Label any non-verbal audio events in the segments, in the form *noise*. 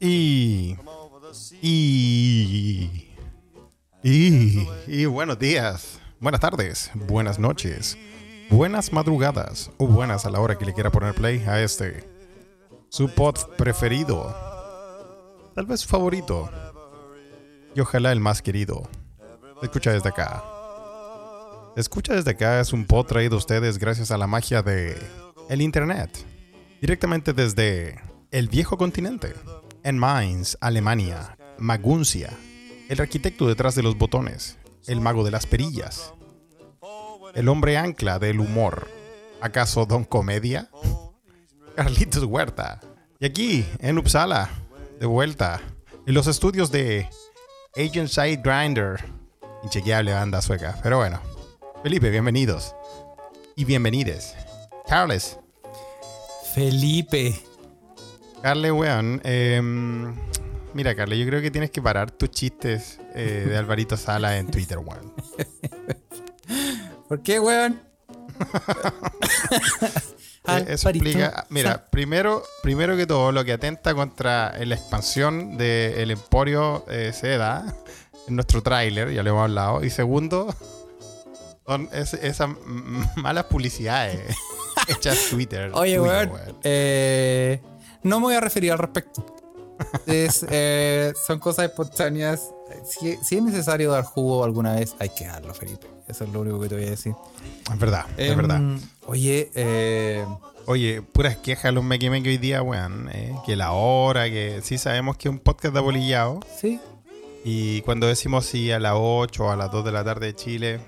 Y. Y. Y. Y buenos días, buenas tardes, buenas noches, buenas madrugadas o buenas a la hora que le quiera poner play a este. Su pod preferido. Tal vez su favorito. Y ojalá el más querido. Escucha desde acá. Escucha desde acá es un pod traído a ustedes gracias a la magia de el internet. Directamente desde el viejo continente. En Mainz, Alemania. Maguncia. El arquitecto detrás de los botones. El mago de las perillas. El hombre ancla del humor. ¿Acaso Don Comedia? Carlitos Huerta. Y aquí, en Uppsala, de vuelta, en los estudios de Agent Side Grinder. Inchequeable banda sueca, pero bueno. Felipe, bienvenidos. Y bienvenides. Carles. Felipe. Carle, weón. em, mira, Carle, yo creo que tienes que parar tus chistes eh, de Alvarito Sala en Twitter, weón. ¿Por qué, weón? *laughs* Eh, Eso Alvarito implica, mira, primero, primero que todo, lo que atenta contra la expansión del Emporio eh, Seda en nuestro tráiler, ya lo hemos hablado. Y segundo, son es- esas malas publicidades *laughs* hechas Twitter. Oye, tuyo, weón. eh, no me voy a referir al respecto. Es, *laughs* eh, son cosas espontáneas. Si, si es necesario dar jugo alguna vez, hay que darlo, Felipe. Eso es lo único que te voy a decir. Es verdad, es Em, verdad. Oye, eh, Oye, puras quejas los meque meque hoy día, weón. eh, que la hora, que sí sabemos que es un podcast de abolillado. sí. Y cuando decimos sí a las 8 o a las 2 de la tarde de Chile,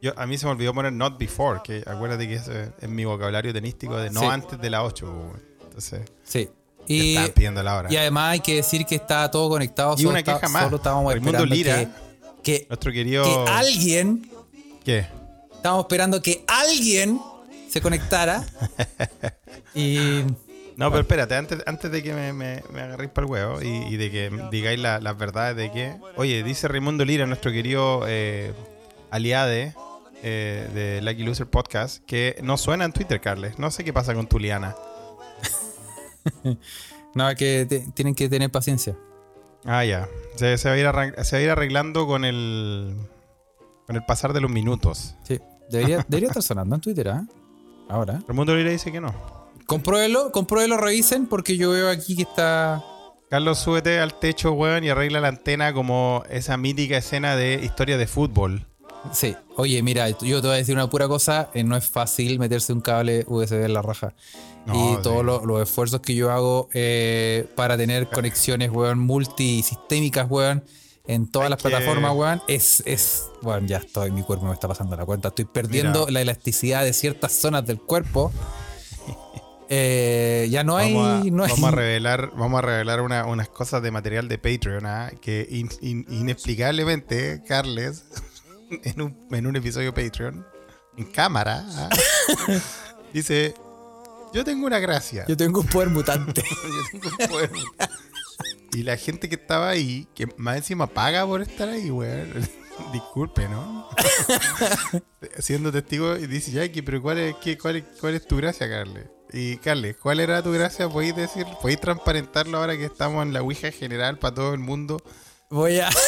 yo, a mí se me olvidó poner not before, que acuérdate que es en mi vocabulario tenístico de no Sí. antes de las 8. weón. Entonces, Sí. Y, pidiendo la hora. y además hay que decir que está todo conectado. Y solo una está- queja más. Solo estábamos Raimundo esperando Lira, que, que, nuestro querido... que alguien ¿Qué? Estábamos esperando que alguien se conectara. *laughs* y. No, pero espérate, antes, antes de que me, me, me agarréis para el huevo y, y de que digáis la- las verdades de que... Oye, dice Raimundo Lira, nuestro querido eh, aliade eh, de Lucky Loser Podcast, que no suena en Twitter, Carles. No sé qué pasa con tu liana. *laughs* No, que te- tienen que tener paciencia. Ah, ya. Se, se va a ir arran- se va a ir arreglando con el con el pasar de los minutos. Sí. Debería, *laughs* debería estar sonando en Twitter, ¿ah? Ahora. Raimundo Lira dice que no. Compruébelo, compruébelo, revisen, porque yo veo aquí que está. Carlos, súbete al techo, weón, y arregla la antena como esa mítica escena de historia de fútbol. Sí. Oye, mira, yo te voy a decir una pura cosa. eh, no es fácil meterse un cable USB en la raja. No, y todos lo- los esfuerzos que yo hago eh, para tener conexiones, weón, multisistémicas, weón, en todas Hay las que- plataformas, weón, es, es, weón, ya estoy, mi cuerpo me está pasando la cuenta. Estoy perdiendo Mira. la elasticidad de ciertas zonas del cuerpo. Eh, ya no hay, vamos a, no hay- vamos a revelar, vamos a revelar una- unas cosas de material de Patreon ¿ah? que in- in- inexplicablemente Carles *laughs* en un, en un episodio Patreon en cámara ¿ah? *laughs* dice yo tengo una gracia Yo tengo un poder mutante. *laughs* Yo tengo un poder. y la gente que estaba ahí que más encima paga por estar ahí weón *laughs* disculpe ¿no? *laughs* siendo testigo y dice Jackie pero cuál es, qué, cuál es, cuál es tu gracia Carles y Carles, ¿cuál era tu gracia? ¿Podéis decir, podéis transparentarlo ahora que estamos en la Ouija general para todo el mundo? Voy a. *laughs*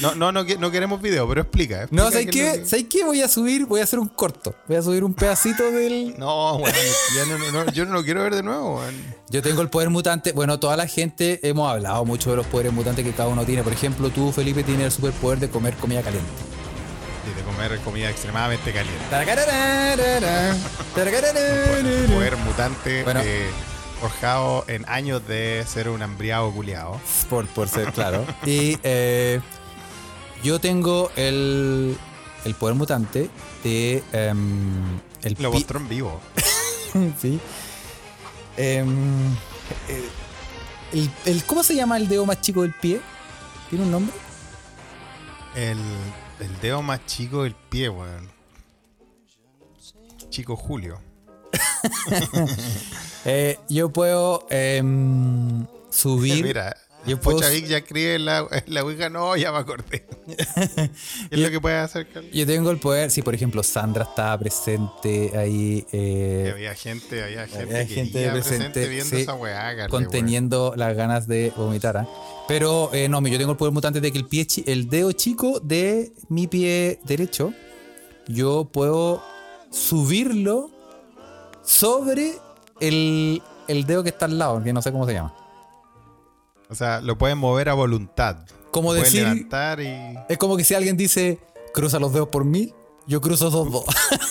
No, no, no, no queremos video, pero explica. explica No, ¿sabes qué ¿Sabes qué? Voy a subir, voy a hacer un corto. Voy a subir un pedacito del. *laughs* No, weón, ya no, no, no, yo no lo quiero ver de nuevo, weón. Yo tengo el poder mutante. Bueno, toda la gente hemos hablado mucho de los poderes mutantes que cada uno tiene. Por ejemplo, tú, Felipe, tienes el superpoder de comer comida caliente. Y de comer comida extremadamente caliente. *laughs* Poder mutante Bueno. eh, forjado en años de ser un hambriado culiado. Por, por ser claro. Y eh, yo tengo el, el poder mutante de. em, el Lo mostró en vivo. *laughs* sí. Em, eh, el, el- ¿Cómo se llama el dedo más chico del pie? ¿Tiene un nombre? El, el dedo más chico del pie, weón. Chico Julio. *laughs* Eh, yo puedo em, subir. Mira, yo puedo- ya escribe en la, en la Ouija. No, ya me acordé. *laughs* ¿Qué es lo que puedes hacer, Carlos? Yo tengo el poder, si por ejemplo Sandra estaba presente ahí eh, había gente, había gente, había que gente presente, presente viendo sí, esa weá, Carlos, conteniendo las ganas de vomitar. ¿ah? Pero eh, no, yo tengo el poder mutante de que el pie, el dedo chico de mi pie derecho, yo puedo subirlo sobre el, el dedo que está al lado, que no sé cómo se llama. O sea, lo pueden mover a voluntad. Como decir, levantar y. es como que si alguien dice, cruza los dedos por mí, yo cruzo esos dos.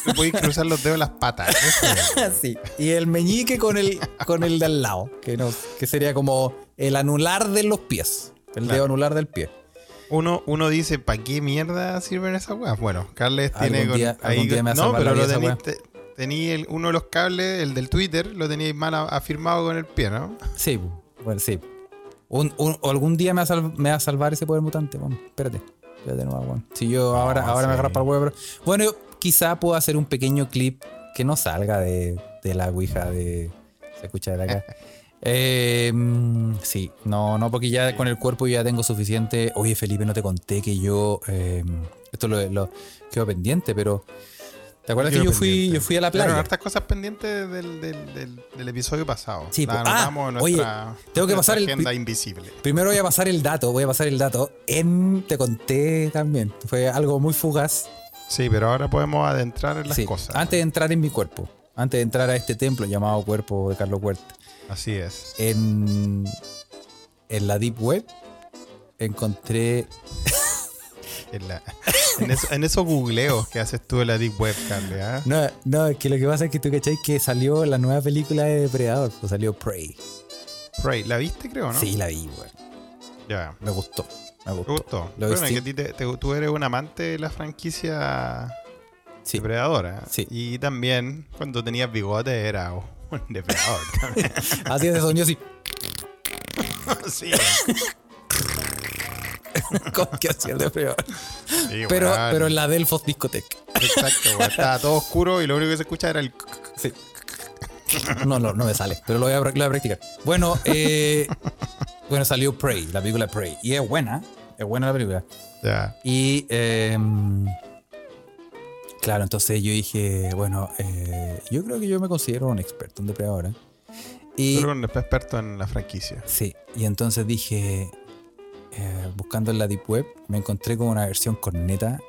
Tú puedes cruzar los dedos en las patas. *laughs* Sí. Y el meñique con el, con el de al lado, que, no, que sería como el anular de los pies. El Claro. dedo anular del pie. Uno, uno dice, ¿para qué mierda sirven esas weas? Bueno, Carles tiene Algún con- día- me no, pero lo esa tení, wea. te- tení el- uno de los cables, el del Twitter, lo teníais mal afirmado con el pie, ¿no? Sí, bueno, sí. Un, algún día me va, a sal- me va a salvar ese poder mutante. Bueno, espérate. Espérate nomás, weón. Si yo ahora, ahora me agarro para el huevo. pero- Bueno, yo quizá puedo hacer un pequeño clip que no salga de, de la ouija de. Se escucha de acá. Eh, mm, sí, no, no, porque ya con el cuerpo ya tengo suficiente. Oye, Felipe, no te conté que yo. eh, esto lo, lo quedó pendiente, pero. ¿Te acuerdas que yo fui, yo fui a la playa? hartas cosas pendientes del, del, del, del episodio pasado. Sí, po. Ah, en oye, nuestra, tengo que nuestra pasar el agenda invisible. Primero voy a pasar el dato, voy a pasar el dato. En, te conté también. Fue algo muy fugaz. Sí, pero ahora podemos adentrar en las Sí, cosas. Antes de entrar en mi cuerpo, antes de entrar a este templo llamado cuerpo de Carlos Huerta, Así es. en, en la Deep Web encontré. En, la- *laughs* *laughs* en eso- en esos googleos que haces tú en la Deep Web, Carles. ¿ah? No, no, es que lo que pasa es que tú cacháis que salió la nueva película de Depredador, pues salió Prey. Prey, ¿la viste, creo, no? Sí, la vi, weón. Ya. Me gustó. Me Me gustó. Lo Bueno, que te- te- tú eres un amante de la franquicia Sí. depredadora. Sí. Y también, cuando tenías bigote, era un *laughs* depredador también. *laughs* Así de sonido así. sí, como que hacía el Depredador. Sí, *gasps* Pero, pero en la Delfos Discoteca. Exacto, weón. Estaba *laughs* todo oscuro y lo único que se escucha era el. Sí. No, no, no me sale, pero lo voy a, lo voy a practicar. Bueno, eh, *laughs* bueno, salió Prey, la película Prey. Y es buena, es buena la película. Ya. Y eh, claro, entonces yo dije, bueno, eh, yo creo que yo me considero un experto, un depredador. Y un experto en la franquicia. sí, y entonces dije, eh, buscando en la Deep Web, me encontré con una versión corneta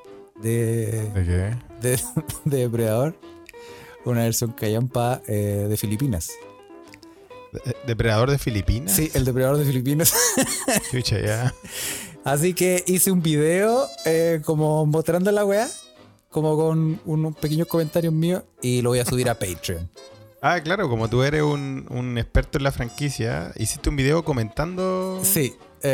de, ¿De qué? de, *laughs* de depredador, una versión callampa eh, de Filipinas. ¿De- ¿Depredador de Filipinas? Sí, el depredador de Filipinas. *laughs* Chucha, ya. *laughs* Así que hice un video eh, como mostrando la weá, como con unos pequeños comentarios míos y lo voy a subir a Patreon. Ah, claro, como tú eres un, un experto en la franquicia, hiciste un video comentando Sí. La-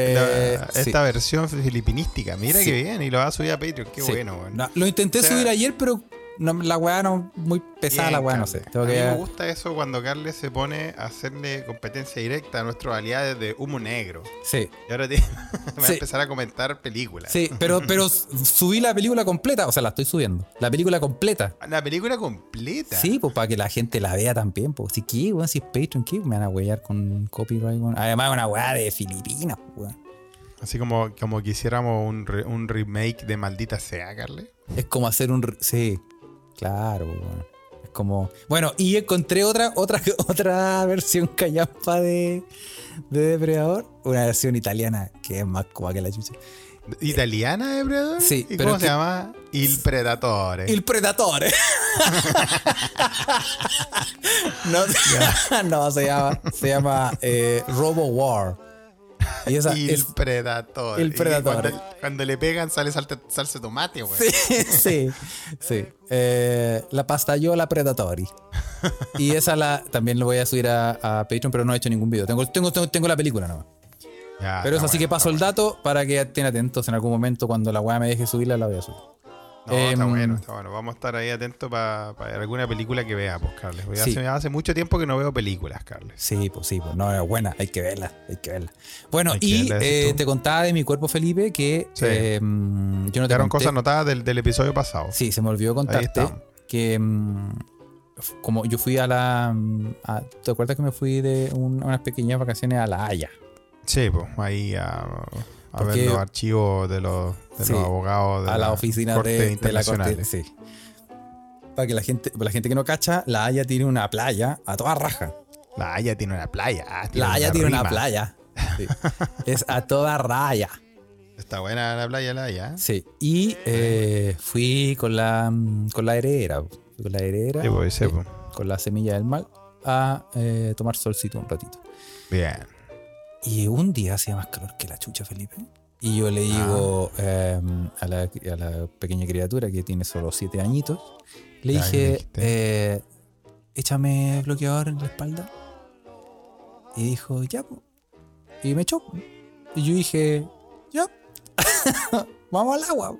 eh, sí, esta versión filipinística. Mira Sí. qué bien, y lo vas a subir a Patreon. Qué sí. bueno. No, lo intenté O sea, subir ayer, pero no, la weá no muy pesada, Bien, la weá, no sé. Tengo a mí que- me gusta eso cuando Carles se pone a hacerle competencia directa a nuestros aliados de humo negro. Sí, Y ahora te- *laughs* va a Sí. empezar a comentar películas. sí, pero, *laughs* pero subí la película completa, o sea, la estoy subiendo. La película completa. La película completa. Sí, pues para que la gente la vea también. Pues si qué, weón, si es Patreon, ¿qué? Me van a huellar con copyright, weón. Además, una weá de Filipinas, weón. Así como, como quisiéramos un, re- un remake de Maldita Sea, Carles. Es como hacer un. Sí, claro. Es como. Bueno, y encontré otra, otra, *laughs* otra versión callampa de, de Depredador. Una versión italiana que es más como que la chucha. ¿Italiana, Depredador? Sí, ¿Y pero cómo se que- llama? Il Predatore. El Predatore. *laughs* *laughs* no, no, se llama. Se llama eh, Robo War. Y esa *laughs* es. Il Y Predatore. Cuando, cuando le pegan sale salsa, salsa de tomate, güey. Sí, *laughs* sí, sí. Eh, la pastayola Predatori. Y esa la también lo voy a subir a, a Patreon, pero no he hecho ningún video. Tengo, tengo, tengo, tengo la película nomás. Ya, Pero eso está sí que paso el dato para que estén atentos en algún momento cuando la weá me deje subirla, la voy a subir. No, está Em, bueno, está bueno. Vamos a estar ahí atentos para alguna película que veamos, Carles. Sí. hace, hace mucho tiempo que no veo películas, Carles. Sí, pues sí, pues no, es buena, hay que verla, hay que verla. Bueno, Hay y verla, eh, te contaba de mi cuerpo, Felipe, que Sí. eh, mm, yo no te Quedaron conté. cosas anotadas del, del episodio pasado. Sí, se me olvidó contarte que f- como yo fui a la... a- ¿Te acuerdas que me fui de un- unas pequeñas vacaciones a La Haya? Sí, pues ahí a, a ver los archivos de los, de Sí, los abogados de a la oficina Corte de, de la corte. Sí. Para que la gente, para la gente que no cacha, La Haya tiene una playa a toda raja. La Haya tiene una playa. ah, tiene La Haya tiene una playa. Sí. *laughs* es a toda raya. Está buena la playa La Haya. Sí. Y eh, fui con la con la heredera. Con la heredera. Sí, pues, sí, eh, pues. con la semilla del mal. A eh, tomar solcito un ratito. Bien. Y un día hacía más calor que la chucha, Felipe. Y yo le digo eh, a, la, a la pequeña criatura que tiene solo siete añitos, le Ya, ¿qué dije, eh, échame bloqueador en la espalda. Y dijo, ya, po". Y me echó. Y yo dije, ya, *laughs* vamos al agua.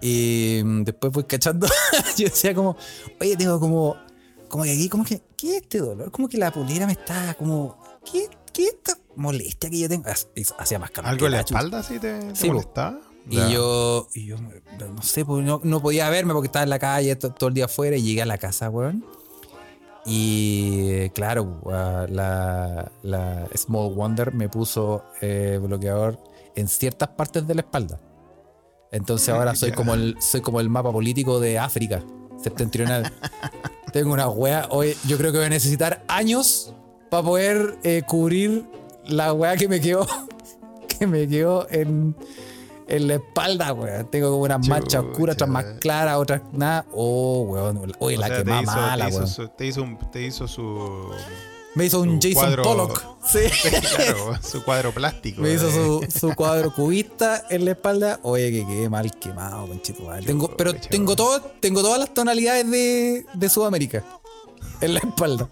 Y mm, después voy cachando, *laughs* yo decía como, oye, tengo como, como que aquí, como que, ¿qué es este dolor? Como que la polera me está como, ¿qué, qué es esta molestia que yo tengo? Hac- Hacía más calor. ¿Algo en la espalda sí te, te Sí, po. molestaba? Y yo, y yo, no sé, pues no, no podía verme porque estaba en la calle to- todo, el día afuera y llegué a la casa, weón. Y claro, uh, la, la Small Wonder me puso eh, bloqueador en ciertas partes de la espalda. Entonces *laughs* ahora soy como el soy como el mapa político de África septentrional. *laughs* Tengo una wea, hoy yo creo que voy a necesitar años para poder eh, cubrir la wea que me quedó *laughs* que me quedó en, en la espalda, weón. Tengo como unas manchas oscuras, otras más claras, otras nada. Oh, weón. Oye, O la sea, que más hizo- mala, te hizo, weón. su, te, hizo un- te hizo su. Me hizo un su Jason cuadro- Pollock. *laughs* Sí. *laughs* claro, su cuadro plástico. Me hizo eh. su, su cuadro cubista en la espalda. Oye, que quedé mal quemado, conchito. Tengo, pero tengo, todo, tengo todas las tonalidades de, de Sudamérica en la espalda.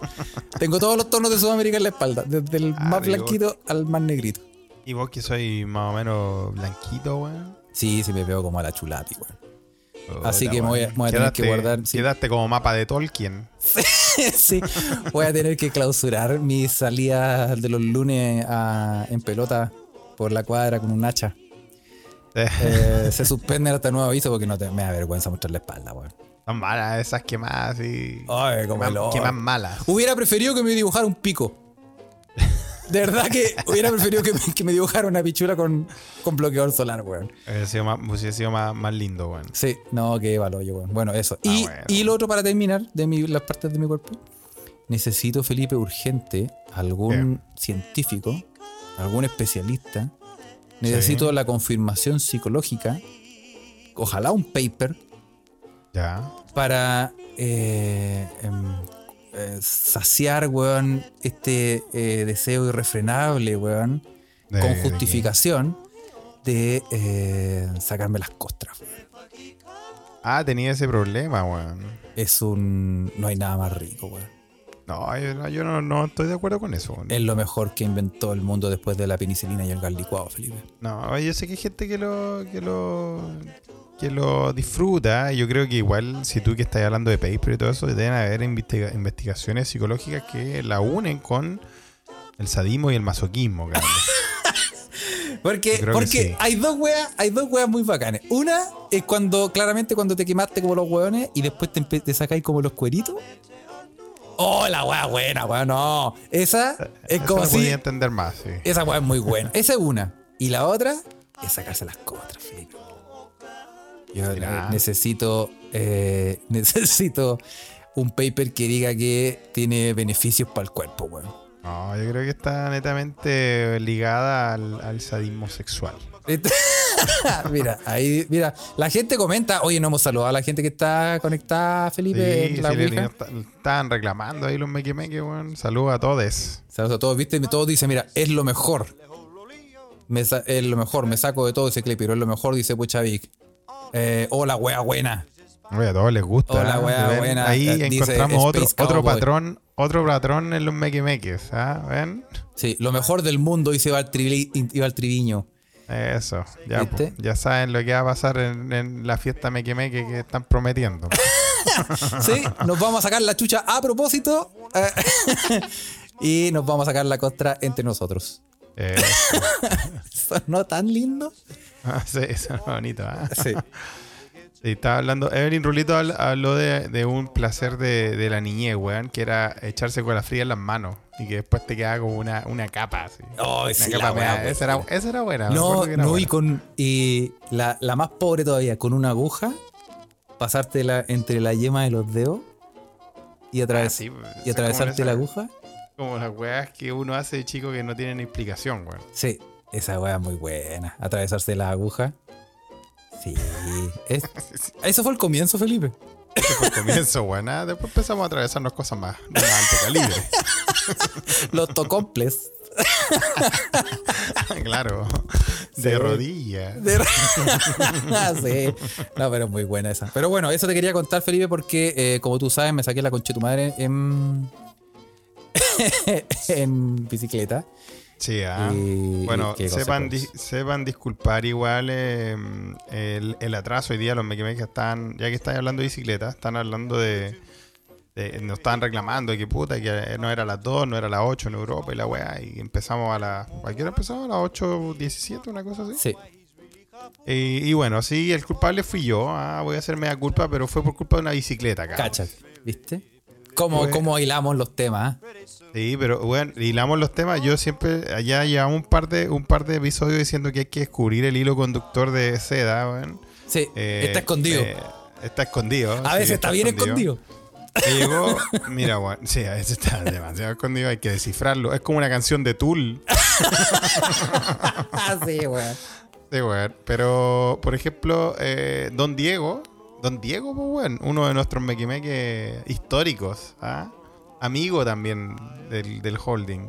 tengo todos los tonos de Sudamérica en la espalda. Desde el Ah, más blanquito al más negrito. Y vos que soy más o menos blanquito, weón. Sí, sí me veo como a la chulapi, weón. Así que me voy a- weón. me voy a tener que guardar, sí. Quedaste como mapa de Tolkien. *laughs* sí, voy a tener que clausurar mi salida de los lunes a- en pelota por la cuadra con un hacha. Eh, se suspende hasta nuevo aviso porque no te, me da vergüenza mostrar la espalda, weón. Son malas esas quemadas y. Ay, como queman, queman malas. Hubiera preferido que me dibujara un pico. De verdad que hubiera preferido que me, que me dibujara una pichula con, con bloqueador solar, weón. Hubiera sido más, hubiera sido más, más lindo, weón. Sí, no, qué valor, weón. Bueno, eso. y, bueno. y lo otro para terminar de mi- las partes de mi cuerpo. Necesito, Felipe, urgente, algún científico, algún especialista. Necesito la confirmación psicológica. Ojalá un paper Ya. para eh, em, eh, saciar, weón, este eh, deseo irrefrenable, weón, De- con justificación de, sacarme las costras. weón. Ah, tenía ese problema, weón. Es un... No hay nada más rico, weón. No, yo, no- yo no, no estoy de acuerdo con eso. Es lo mejor que inventó el mundo después de la penicilina y el gas licuado, Felipe. No, yo sé que hay gente que lo, que lo, que lo disfruta. Yo creo que igual, si tú que estás hablando de paper y todo eso, deben haber investiga- investigaciones psicológicas que la unen con el sadismo y el masoquismo. *laughs* Porque, porque sí. hay dos weas, hay dos weas muy bacanes. Una es cuando, claramente, cuando te quemaste como los weones y después te, te sacáis como los cueritos. Oh, la wea buena, wea, no. Esa es Eso como podía entender más, sí. Esa weá es muy buena. Esa es una. Y la otra es sacarse las costras, Felipe. Yo necesito, eh, *laughs* necesito un paper que diga que tiene beneficios para el cuerpo, weón. No, yo creo que está netamente ligada al, al sadismo sexual. *laughs* mira, ahí, mira, la gente comenta, oye, no hemos saludado a la gente que está conectada, Felipe, Sí, en la sí, le- estaban reclamando ahí los meque meque, weón. Saludos a todos. Saludos a todos, viste, todos dicen, mira, es lo mejor. Me es lo mejor, me saco de todo ese clip, pero es lo mejor, dice Puchavik. Eh, hola, wea buena. Oye, a todos les gusta. Hola, ¿eh? wea buena. Ahí Eh, encontramos otro, otro patrón, otro patrón en los meque meques, ¿ah? ¿Ven? Sí, lo mejor del mundo, dice Trivi- Iván Triviño. Eso, ya, ya saben lo que va a pasar en, en la fiesta meque meque que están prometiendo. *laughs* Sí, nos vamos a sacar la chucha a propósito. eh, *laughs* y nos vamos a sacar la costra entre nosotros. Eh, *laughs* ¿No tan lindo? *laughs* ah, sí, eso es bonito, ¿ah? Sí. *laughs* Sí, estaba hablando. Evelyn Rulito habl- habló de, de un placer de, de la niñez, weón, que era echarse con la fría en las manos y que después te quedaba como una, una capa así. Oh, Una sí, capa la weá, esa, era, esa era buena. No, era no, y buena. con. Y la, la más pobre todavía, con una aguja, pasártela entre la yema de los dedos y, atraves- Ah, sí, pues, y esa es atravesarte la aguja. Como las weas que uno hace de chico que no tienen explicación, weón. Sí, esa weá es muy buena. Atravesarse la aguja. Sí. es- *laughs* eso fue el comienzo, Felipe. Ese fue el comienzo, weón. ah, Después empezamos a atravesarnos cosas más de más alto calibre. *laughs* Los tocomples. *laughs* claro. De Sí. rodillas. De- Ah, sí. No, pero muy buena esa. Pero bueno, eso te quería contar, Felipe, porque eh, como tú sabes, me saqué la concha de tu madre en. en bicicleta. Sí, ah. Y- Bueno, y sepan, pues. di- sepan disculpar igual eh, el, el atraso hoy día. Los mequimeques están, ya que están hablando de bicicleta, están hablando de, de- Nos estaban reclamando que puta, que no era las 2, no era las 8 en Europa y la weá. Y empezamos a las. ¿A qué hora empezamos? A las 8.17, una cosa así. Sí. Y, y bueno, sí, el culpable fui yo. ah, voy a hacerme la culpa, pero fue por culpa de una bicicleta, cabrón. Cáchate, ¿viste? ¿Cómo, Pues- cómo hilamos los temas? ah? Sí, pero bueno, hilamos los temas. Yo siempre, allá llevamos un par de, un par de episodios diciendo que hay que descubrir el hilo conductor de seda, weón. Sí, Eh, está escondido. eh, está escondido. a sí, veces está bien escondido. Llegó, mira, weón, sí, a veces está demasiado escondido, hay que descifrarlo. Es como una canción de Tool. *laughs* Sí, weón. Sí, weón. Pero, por ejemplo, eh, Don Diego, Don Diego, pues, weón, uno de nuestros mequimeques históricos, ¿ah? amigo también del, del holding.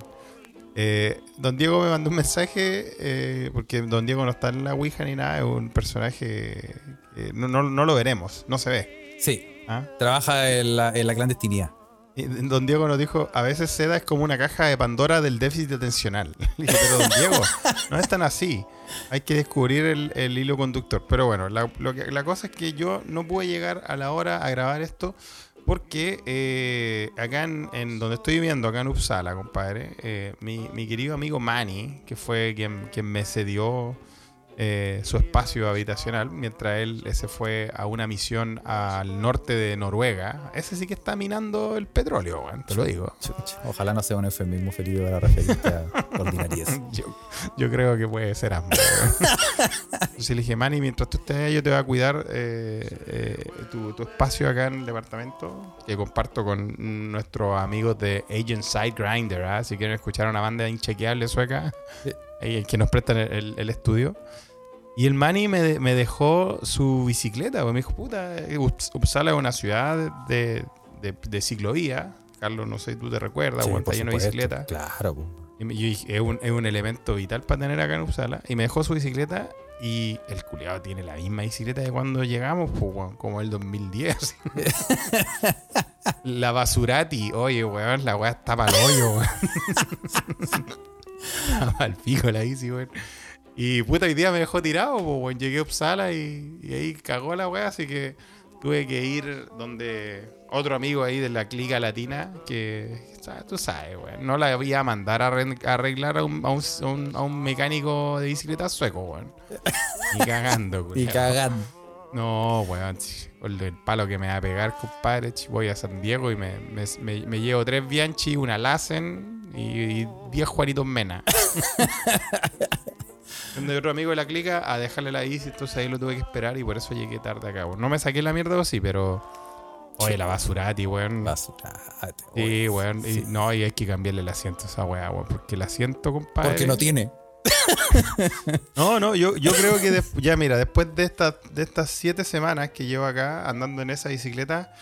Eh, don Diego me mandó un mensaje, eh, porque Don Diego no está en la Ouija ni nada, es un personaje que no, no- no lo veremos, no se ve. Sí, ¿ah? trabaja en la, en la clandestinidad. Don Diego nos dijo, a veces seda es como una caja de Pandora del déficit atencional. *laughs* Dije, pero Don Diego, no es tan así. Hay que descubrir el, hilo conductor. Pero bueno, la, lo que- la cosa es que yo no pude llegar a la hora a grabar esto porque eh, acá en, en donde estoy viviendo, acá en Uppsala, compadre, eh, mi, mi querido amigo Manny, que fue quien, quien me cedió eh, su espacio habitacional mientras él se fue a una misión al norte de Noruega. Ese sí que está minando el petróleo, te lo digo. Ojalá no sea un eufemismo Felipe para referirte a ordinariez. *laughs* Yo, yo creo que puede ser ambos. Entonces le dije, Manny, mientras tú estés ahí, yo te voy a cuidar eh, eh, tu, tu espacio acá en el departamento que comparto con nuestros amigos de Agent Side Grinder. ¿ah? Si quieren escuchar una banda inchequeable sueca, Sí. eh, que nos prestan el, el- el estudio. Y el Manny me, de- me dejó su bicicleta, porque me dijo, puta, Uppsala es una ciudad de, de, de ciclovía. Carlos, no sé si tú te recuerdas, Sí, está lleno de bicicletas. Claro, po. Y dije, es un, es un elemento vital para tener acá en Uppsala. Y me dejó su bicicleta y el culiado tiene la misma bicicleta de cuando llegamos, pues, como el 2010. *laughs* la basurati, oye, weón, la weá está para el hoyo, weón. *laughs* *laughs* Al pico la bici, weón. Y puta, hoy día me dejó tirado, pues, weón. Llegué a Uppsala y, y ahí cagó la weá, así que tuve que ir donde otro amigo ahí de la clica latina que, sabes, tú sabes, weón, no la voy a mandar a arreglar a un, a un, a un- a un mecánico de bicicleta sueco, weón. Ni *laughs* cagando, Y culiao. cagando. No, weón, el palo que me va a pegar, compadre, voy a San Diego y me, me, me- me llevo tres Bianchi, una Lassen y, y diez Juanitos Mena. *laughs* *laughs* Donde otro amigo de la clica a dejarle la bici, entonces ahí lo tuve que esperar y por eso llegué tarde acá. No me saqué la mierda, sí, pero... Oye, la basurati, weón. Basurate, Sí, weón. Y, sí. no, y hay que cambiarle el asiento a esa weá, weón. Porque el asiento, compadre... Porque no tiene. *laughs* No, no, yo, yo creo que ya mira, después de estas de estas siete semanas que llevo acá andando en esa bicicleta,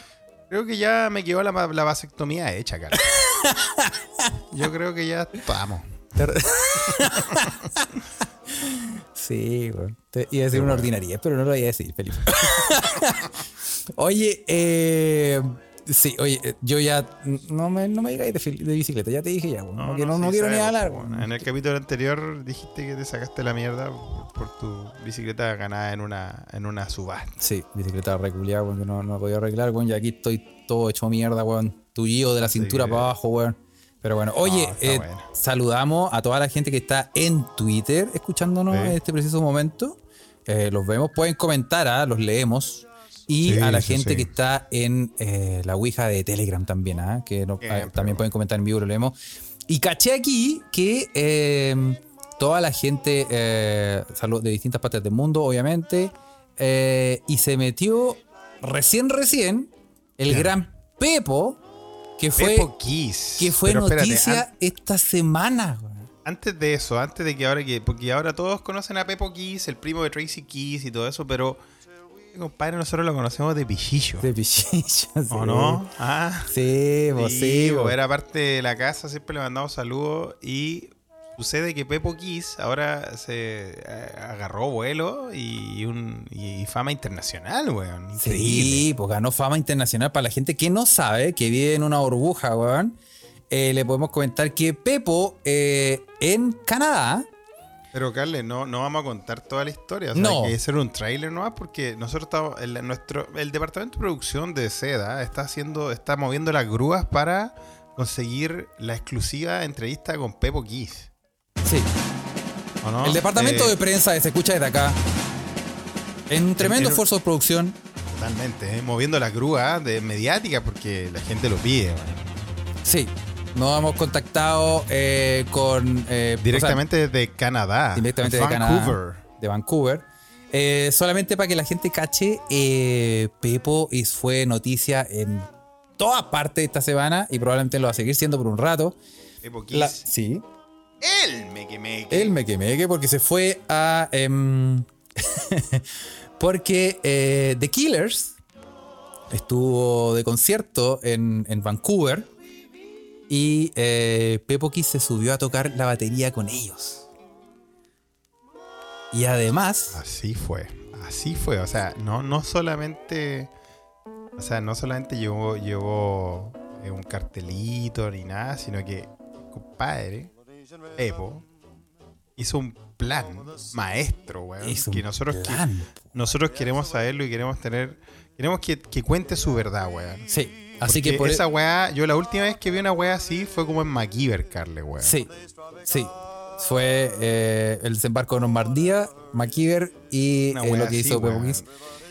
creo que ya me quedó la, la vasectomía hecha, cara. *laughs* Yo creo que ya estamos. Sí. Te iba a decir una ordinaria, pero no lo voy a decir, Felipe. *laughs* oye, eh, sí, oye, eh, yo ya no me, no me digáis de, bicicleta, ya te dije ya, weón. No, que no, sí no quiero ni sabemos, hablar, po, weón. En el capítulo anterior dijiste que te sacaste la mierda por, por tu bicicleta ganada en una, en una subasta. Sí, bicicleta reculeada, weón, que no, no he podido arreglar, weón. Y aquí estoy todo hecho mierda, weón. Tullido de la cintura para abajo, weón. Pero bueno, oye, eh, bueno. saludamos a toda la gente que está en Twitter escuchándonos Sí. en este preciso momento. Eh, los vemos, pueden comentar, ah, los leemos. Y Sí, a la gente sí. que está en eh, la Ouija de Telegram también, ¿ah? que no- Bien, ah, también pueden comentar en vivo, lo leemos. Y caché aquí que eh, toda la gente de distintas partes del mundo, obviamente, y se metió recién, recién, el gran Pepo, que fue, Pepo Kiss. que fue Pero noticia esta semana. güey. antes de eso, antes de que ahora que. Porque ahora todos conocen a Pepo Kiss, el primo de Tracy Kiss y todo eso, pero. Compadre, nosotros lo conocemos de Pichillo. De pichillas. ¿O no? Ah. Sí, pues sí. Sí, era parte de la casa, siempre le mandamos saludos y sucede que Pepo Kiss ahora se eh, agarró vuelo y, un, y fama internacional, weón. Increíble. Sí, pues ganó fama internacional. Para la gente que no sabe, que vive en una burbuja, weón, eh, le podemos comentar que Pepo eh, en Canadá, Pero Carles, no, no vamos a contar toda la historia. O sea, No. hay que hacer un tráiler nomás porque nosotros estamos, el, nuestro, el departamento de producción de Seda está haciendo, está moviendo las grúas para conseguir la exclusiva entrevista con Pepo Kiss. Sí, ¿o no? el departamento Eh, de prensa se escucha desde acá. En un tremendo en- esfuerzo de producción. Totalmente, eh, moviendo las grúas de mediática porque la gente lo pide. Sí, nos hemos contactado eh, con. eh, o sea, Directamente desde Canadá. directamente de Vancouver. Canadá, de Vancouver. Eh, solamente para que la gente cache, eh, Pepo fue noticia en todas partes esta semana y probablemente lo va a seguir siendo por un rato. Pepo Kiss. La- sí, El me quemé. él me quemé porque se fue a. em, *laughs* porque eh, The Killers estuvo de concierto en, en Vancouver y eh, Pepo Kiss se subió a tocar la batería con ellos. Y además. Así fue. Así fue. O sea, no, no solamente. O sea, no solamente llevó, llevó eh, un cartelito ni nada, sino que compadre, Pepo, hizo un plan maestro, weón. Que nosotros, que- plan. nosotros queremos saberlo y queremos tener. Queremos que, que cuente su verdad, weón. Sí, así Porque que por e- esa weá, yo la última vez que vi una weá así fue como en MacGyver, Carle, weón. Sí, sí. Fue eh, el desembarco de Normandía, MacGyver y eh, lo que así, hizo Pepo weón. Kiss.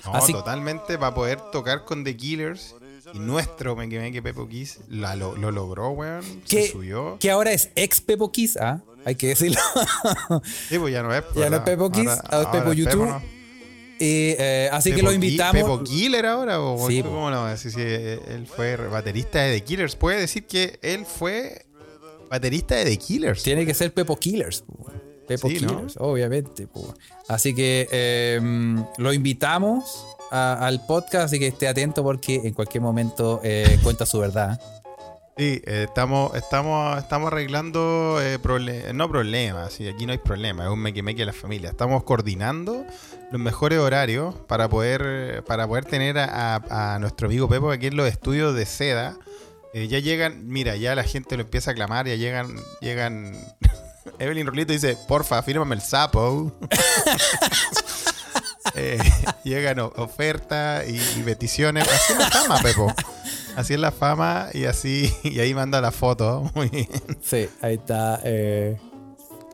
No, Así- totalmente para poder tocar con The Killers. Y nuestro me que que Pepo Kiss la, lo, lo logró, weón. Que, Se subió. que ahora es ex Pepo Kiss, ¿ah? Hay que decirlo. Sí, pues ya no es. Ya no es Pepo Kiss, ahora es Pepo YouTube. no. y, eh, así que lo invitamos. ¿Pepo Killer ahora? ¿O Sí, cómo lo vamos a decir? Si él fue baterista de The Killers. Puede decir que él fue baterista de The Killers. Tiene que ser Pepo Killers. po. Pepo Sí, ¿no? Killers, obviamente. po. Así que eh, lo invitamos a- al podcast, así que esté atento porque en cualquier momento eh, cuenta su verdad. Sí, eh, estamos, estamos, estamos arreglando eh, no problemas, sí, aquí no hay problema, es un meque meque de la familia. Estamos coordinando los mejores horarios para poder, para poder tener a, a- a nuestro amigo Pepo aquí en los estudios de seda. Eh, ya llegan, mira, ya la gente lo empieza a clamar, ya llegan, llegan. *laughs* Evelyn Rolito dice, porfa, fírmame el sapo. *laughs* *laughs* Eh, llegan ofertas y, y peticiones. Así es la fama, Pepo. Así es la fama y así, y ahí manda la foto. *laughs* Muy bien. Sí, ahí está. eh,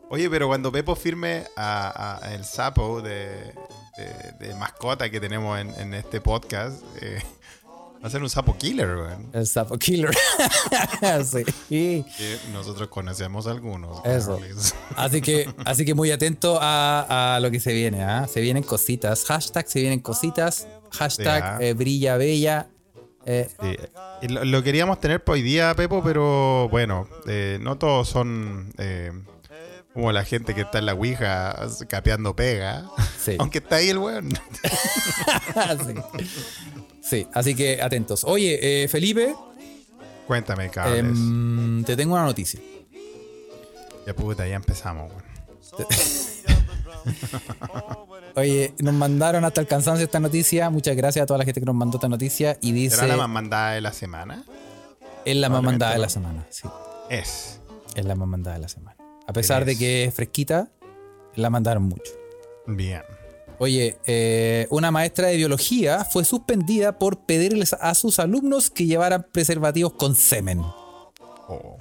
Oye, pero cuando Pepo firme a, a el sapo de, de- de mascota que tenemos en, en este podcast, eh, va a ser un sapo killer, weón. el Sapo Killer. *laughs* sí. Nosotros conocemos algunos. Eso. Carles. *laughs* Así que, así que muy atento a, a lo que se viene, ¿ah? Se vienen cositas. Hashtag se vienen cositas. Hashtag Sí, ¿ah? eh, brilla bella. Eh, Sí, lo, lo queríamos tener para hoy día, Pepo, pero bueno, eh, no todos son como la gente que está en la Ouija capeando pega. sí. *laughs* Aunque está ahí el weón. *laughs* sí. Sí, así que atentos. Oye, eh, Felipe, Cuéntame, cables. em, te tengo una noticia. ya puta, ya empezamos, weón. *laughs* Oye, nos mandaron hasta el cansancio esta noticia. Muchas gracias a toda la gente que nos mandó esta noticia. Y dice: ¿Será la más mandada de la semana? Es la más mandada de la semana. Sí, Es. es la más mandada de la semana. A pesar de que es fresquita, la mandaron mucho. Bien. Oye, eh, una maestra de biología fue suspendida por pedirles a sus alumnos que llevaran preservativos con semen. Oh.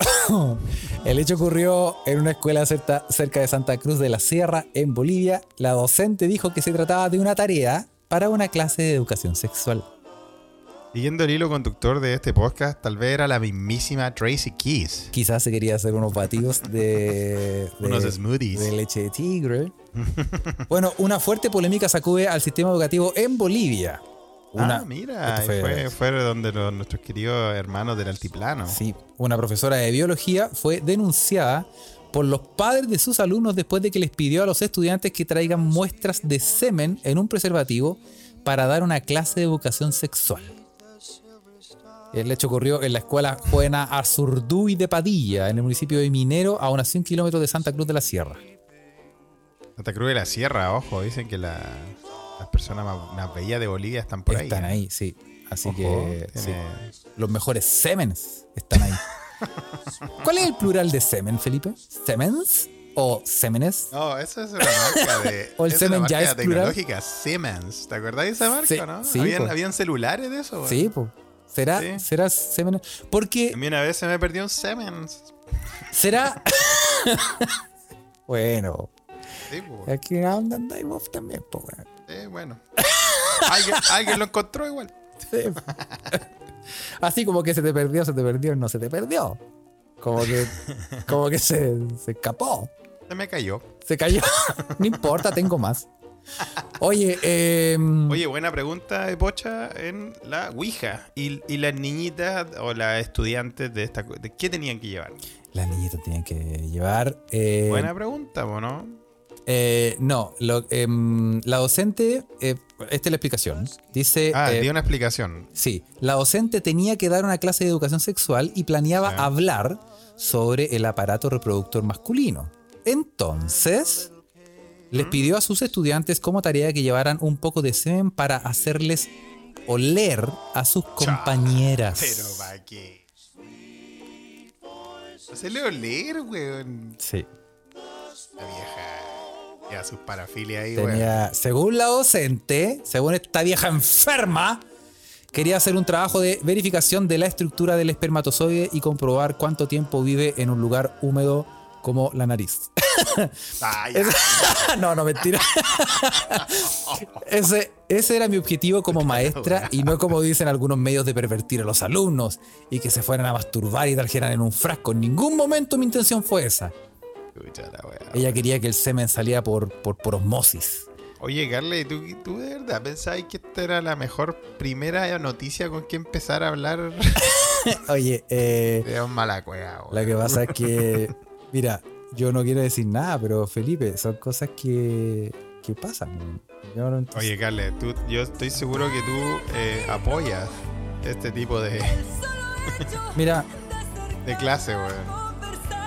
*coughs* El hecho ocurrió en una escuela cerca, cerca de Santa Cruz de la Sierra, en Bolivia. La docente dijo que se trataba de una tarea para una clase de educación sexual. Siguiendo el hilo conductor de este podcast, tal vez era la mismísima Tracy Keys. Quizás se quería hacer unos batidos de, de- Unos smoothies. de leche de tigre. bueno, una fuerte polémica sacude al sistema educativo en Bolivia. Una, ah, mira, fue- fue, fue donde los- nuestros queridos hermanos del altiplano. Sí, una profesora de biología fue denunciada por los padres de sus alumnos después de que les pidió a los estudiantes que traigan muestras de semen en un preservativo para dar una clase de educación sexual. El hecho ocurrió en la escuela Juana Azurduy de Padilla, en el municipio de Minero, a unos 100 kilómetros de Santa Cruz de la Sierra. Santa Cruz de la Sierra, ojo, dicen que la- las personas más, más bellas de Bolivia están por ahí. Están ¿eh? ahí, sí. Así Ojo, que sí, los mejores semens están ahí. *laughs* ¿Cuál es el plural de semen, Felipe? ¿Semens o semenes? No, eso es una marca de. *laughs* O el semen marca ya es plural. tecnológica, Siemens. ¿Te acordás de esa marca, Sí, no? sí, ¿Habían, habían celulares de eso? Sí, pues. ¿Será, Sí. ¿Será semen? Porque A mí una vez se me perdió un Siemens. será. *laughs* bueno, Sí, aquí andan vos también, pues. Sí, bueno. alguien, alguien lo encontró igual. Sí. Así como que se te perdió, se te perdió, no se te perdió. Como que, como que se, se escapó. Se me cayó. Se cayó. *laughs* no importa, tengo más. Oye, eh, Oye, buena pregunta de Pocha en la Ouija. ¿Y, y las niñitas o las estudiantes de esta... de ¿Qué tenían que llevar? las niñitas tienen que llevar. eh, Buena pregunta, ¿o ¿no? eh, no, lo- em, la docente, eh, esta es la explicación. Dice. Ah, eh, di una explicación. Sí, la docente tenía que dar una clase de educación sexual y planeaba Sí. hablar sobre el aparato reproductor masculino. Entonces, les pidió a sus estudiantes como tarea que llevaran un poco de semen para hacerles oler a sus compañeras. Pero, ¿para qué? Hacerle oler, weón. Sí. La vieja. Ya sus parafilias ahí, weón. Según la docente, según esta vieja enferma, quería hacer un trabajo de verificación de la estructura del espermatozoide y comprobar cuánto tiempo vive en un lugar húmedo como la nariz. Ay, Es- *laughs* no, no, mentira. ese, ese era mi objetivo como maestra y no como dicen algunos medios de pervertir a los alumnos y que se fueran a masturbar y trajeran en un frasco. En ningún momento mi intención fue esa. La. Ella quería que el semen salía por, por, por osmosis. Oye, Carly, ¿tú, ¿tú de verdad pensabas que esta era la mejor primera noticia con que empezar a hablar *laughs* Oye, eh, un mala cueva, lo que pasa es que, mira, yo no quiero decir nada, pero Felipe, son cosas que, que pasan. Yo no- Oye, Carly, tú, yo estoy seguro que tú eh, apoyas este tipo de, *laughs* Mira, de clase, weón.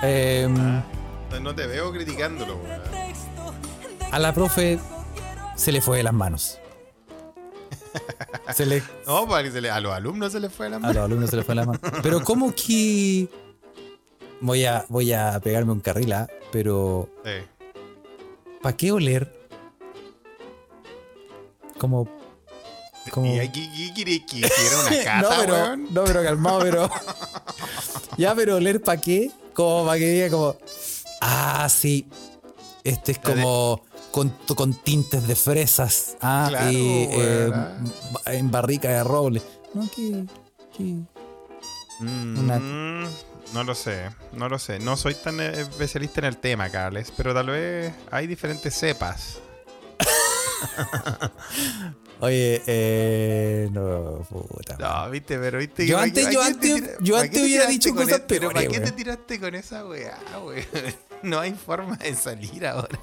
em, No- No te veo criticándolo, weón. a la profe se le fue de las manos. Se le, *laughs* No, para que se le- a los alumnos se les fue la a mano. los alumnos se le fue de las manos. Pero como que voy a, voy a pegarme un carril, ¿ah? pero Sí. ¿para qué oler? Como, como ¿Y aquí una *laughs* cata, no, pero, weón? no, pero calmado, pero. *laughs* ya, pero oler para qué? Como para que diga como. Ah, sí. Este es como con, con tintes de fresas. Ah, Claro, y eh, en barrica de roble. No, que. que- una- Mm, no lo sé, no lo sé. No soy tan eh, especialista en el tema, Carles, pero tal vez hay diferentes cepas. *laughs* Oye, eh. No, puta. No, viste, pero viste Yo que- antes- ¿para yo antes- tira- yo antes hubiera dicho cosas e- Pero ¿para qué te weón? tiraste con esa weá, weón? *laughs* No hay forma de salir ahora.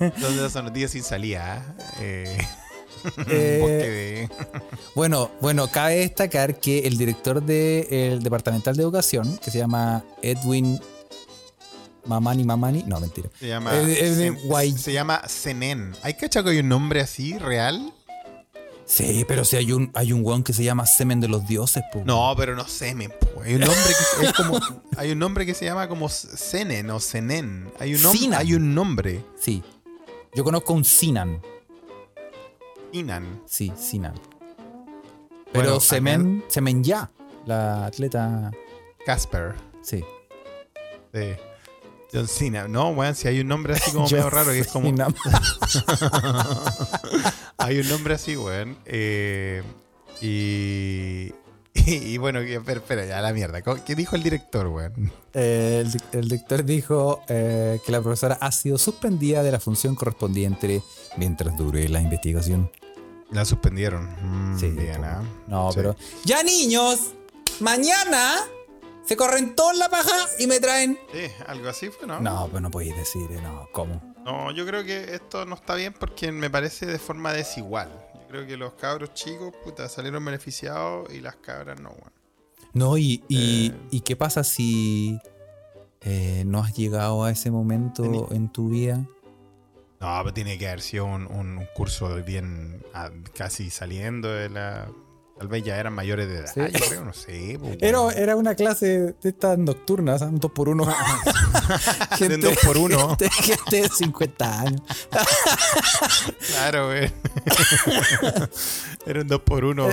Entonces esa noticia sin salida. ¿eh? Eh, Eh, Bueno, bueno, cabe destacar que el director del Departamental de Educación, que se llama Edwin Mamani Mamani, no, mentira. Se llama, Zen- guay. se llama Zenen. ¿Hay cachado que hay un nombre así, real? Sí, pero si hay un, hay un weón que se llama Semen de los Dioses, po. No, pero no semen, po. Hay un nombre que es como. Hay un nombre que se llama como Zenen o Zenen. Hay un, nom- Sinan. hay un nombre. Sí. Yo conozco un Sinan. Inan. Sí, Sinan. Pero Bueno, Semen, Semen ya, la atleta. Casper. Sí. Sí. John Cena. No, weón, si hay un nombre así como *laughs* medio raro que es como. *laughs* Hay un nombre así, weón. Eh, y, y. bueno, y- espera, espera, ya la mierda. ¿Cómo- ¿Qué dijo el director, weón? Eh, el, el dictor dijo eh, que la profesora ha sido suspendida de la función correspondiente mientras dure la investigación. La suspendieron. Mm, Sí, bien. ¿ah? No, Sí. pero. ¡Ya, niños! Mañana se corren toda la paja y me traen. Sí, algo así fue, ¿no? No, pues no podéis decir, eh, no, ¿cómo? No, yo creo que esto no está bien porque me parece de forma desigual. Yo creo que los cabros chicos, puta, salieron beneficiados y las cabras no, weón. No, y, y, Eh. ¿y qué pasa si eh, no has llegado a ese momento en tu vida? No, pero tiene que haber sido un, un curso bien ah, casi saliendo de la. Tal vez ya eran mayores de edad, Sí. yo creo, no sé. pues, *laughs* Era, weón. era una clase de estas nocturnas, ¿ah? un dos por uno. *laughs* De un dos por uno. Gente, gente de 50 años. *laughs* Claro, güey. Era un 2 por 1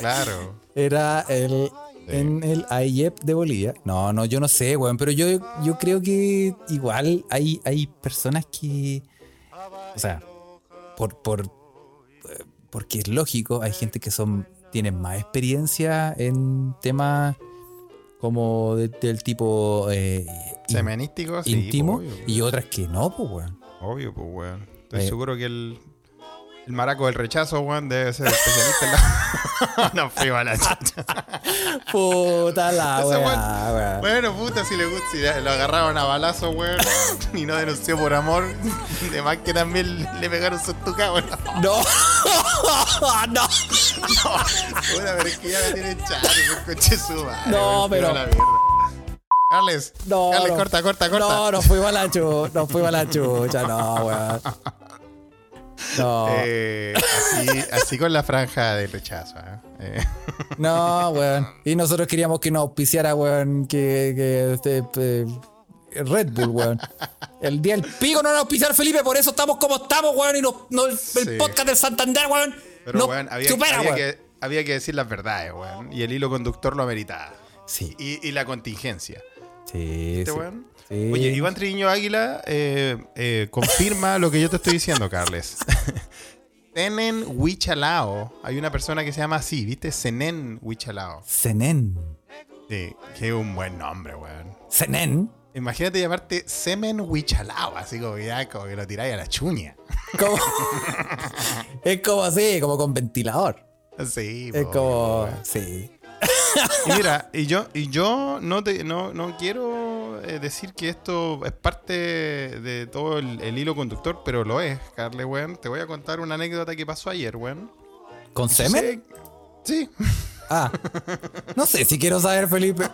claro. Era el, en el AIEP de Bolivia. No, no, yo no sé, weón, pero yo, yo creo que igual hay, hay personas que. O sea, por, por, eh, porque es lógico, hay gente que son tienen más experiencia en temas como de- del tipo eh, in- sí. íntimo pues, obvio, y otras que no, pues, weón. obvio, pues, weón. Estoy Eh. seguro que el, el maraco del rechazo, weón, debe ser especialista en la. *laughs* no fui a la chucha. Puta la weá. Bueno, puta, si le gusta, si lo agarraron a balazo, weón, *laughs* y no denunció por amor, de más que también le pegaron su estuca, weón. No, *laughs* no. Puta, pero es que ya me tienen coche su madre. No, pero- la mierda. Carles, No, Carles, no. corta, corta, corta. No, nos fuimos a la chucha, nos fuimos a la chucha, no, weón. No, Eh, así, así con la franja del rechazo. ¿eh? Eh, no, *laughs* weón. Y nosotros queríamos que nos auspiciara, weón, que, que este, Red Bull, weón. El día del pico no nos auspiciar Felipe, por eso estamos como estamos, weón, y nos, no- el, Sí. podcast del Santander, weón. pero, nos weón, había, supera, había weón. que, había que decir las verdades, weón. Y el hilo conductor lo ameritaba. Sí, Y, y la contingencia. sí, ¿Este sí. weón? Sí. Oye, Iván Triviño Águila eh, eh, confirma lo que yo te estoy diciendo, Carles. *laughs* Senen Huichalao. Hay una persona que se llama así, ¿viste? Senen Huichalao. Senen. Sí, que un buen nombre, weón. Senen. Imagínate llamarte Semen Huichalao, así como que ya como que lo tiráis a la chuña. Como- *laughs* *laughs* es como así, como con ventilador. Sí, Es po, como. Sí. *laughs* Y mira, y yo, y yo no, te, no, no quiero eh, decir que esto es parte de todo el, el hilo conductor, pero lo es, Carle, weón. Te voy a contar una anécdota que pasó ayer, weón. ¿Con semen? Sí, Ah. No sé si quiero saber, Felipe.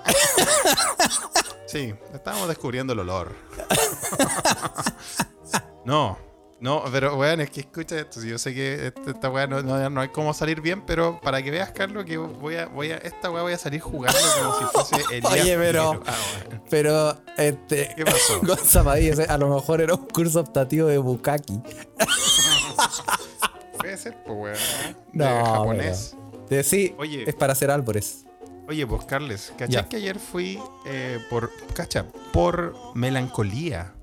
sí, estábamos descubriendo el olor. *laughs* no, no, pero weón, es que escucha esto. Yo sé que esta, esta weá no, no, no hay cómo salir bien, pero para que veas, Carlos, que voy a, voy a, esta weá voy a salir jugando como si fuese el Oye, día pero- primero. Ah. Pero, este. ¿Qué pasó? *laughs* Eh, a lo mejor era un curso optativo de Bukaki. *laughs* Puede ser, pues, weón. No, De japonés. De, sí, Oye. es para hacer álbores. Oye, pues, Carles, ¿cachai que ayer fui eh, por, cacha, por melancolía?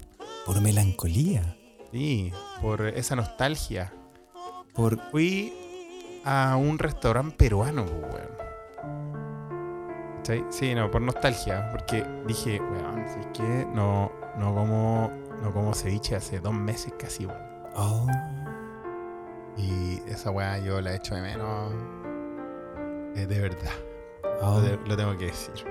Por melancolía. Sí, por esa nostalgia. Por. Fui a un restaurante peruano, weón. ¿Cachai? Sí, no, por nostalgia. Porque dije, weón, si es que no, no como, no como ceviche hace dos meses casi, weón. Oh. Y esa weá yo la echo de menos. eh, de verdad. oh. Lo, de- lo tengo que decir.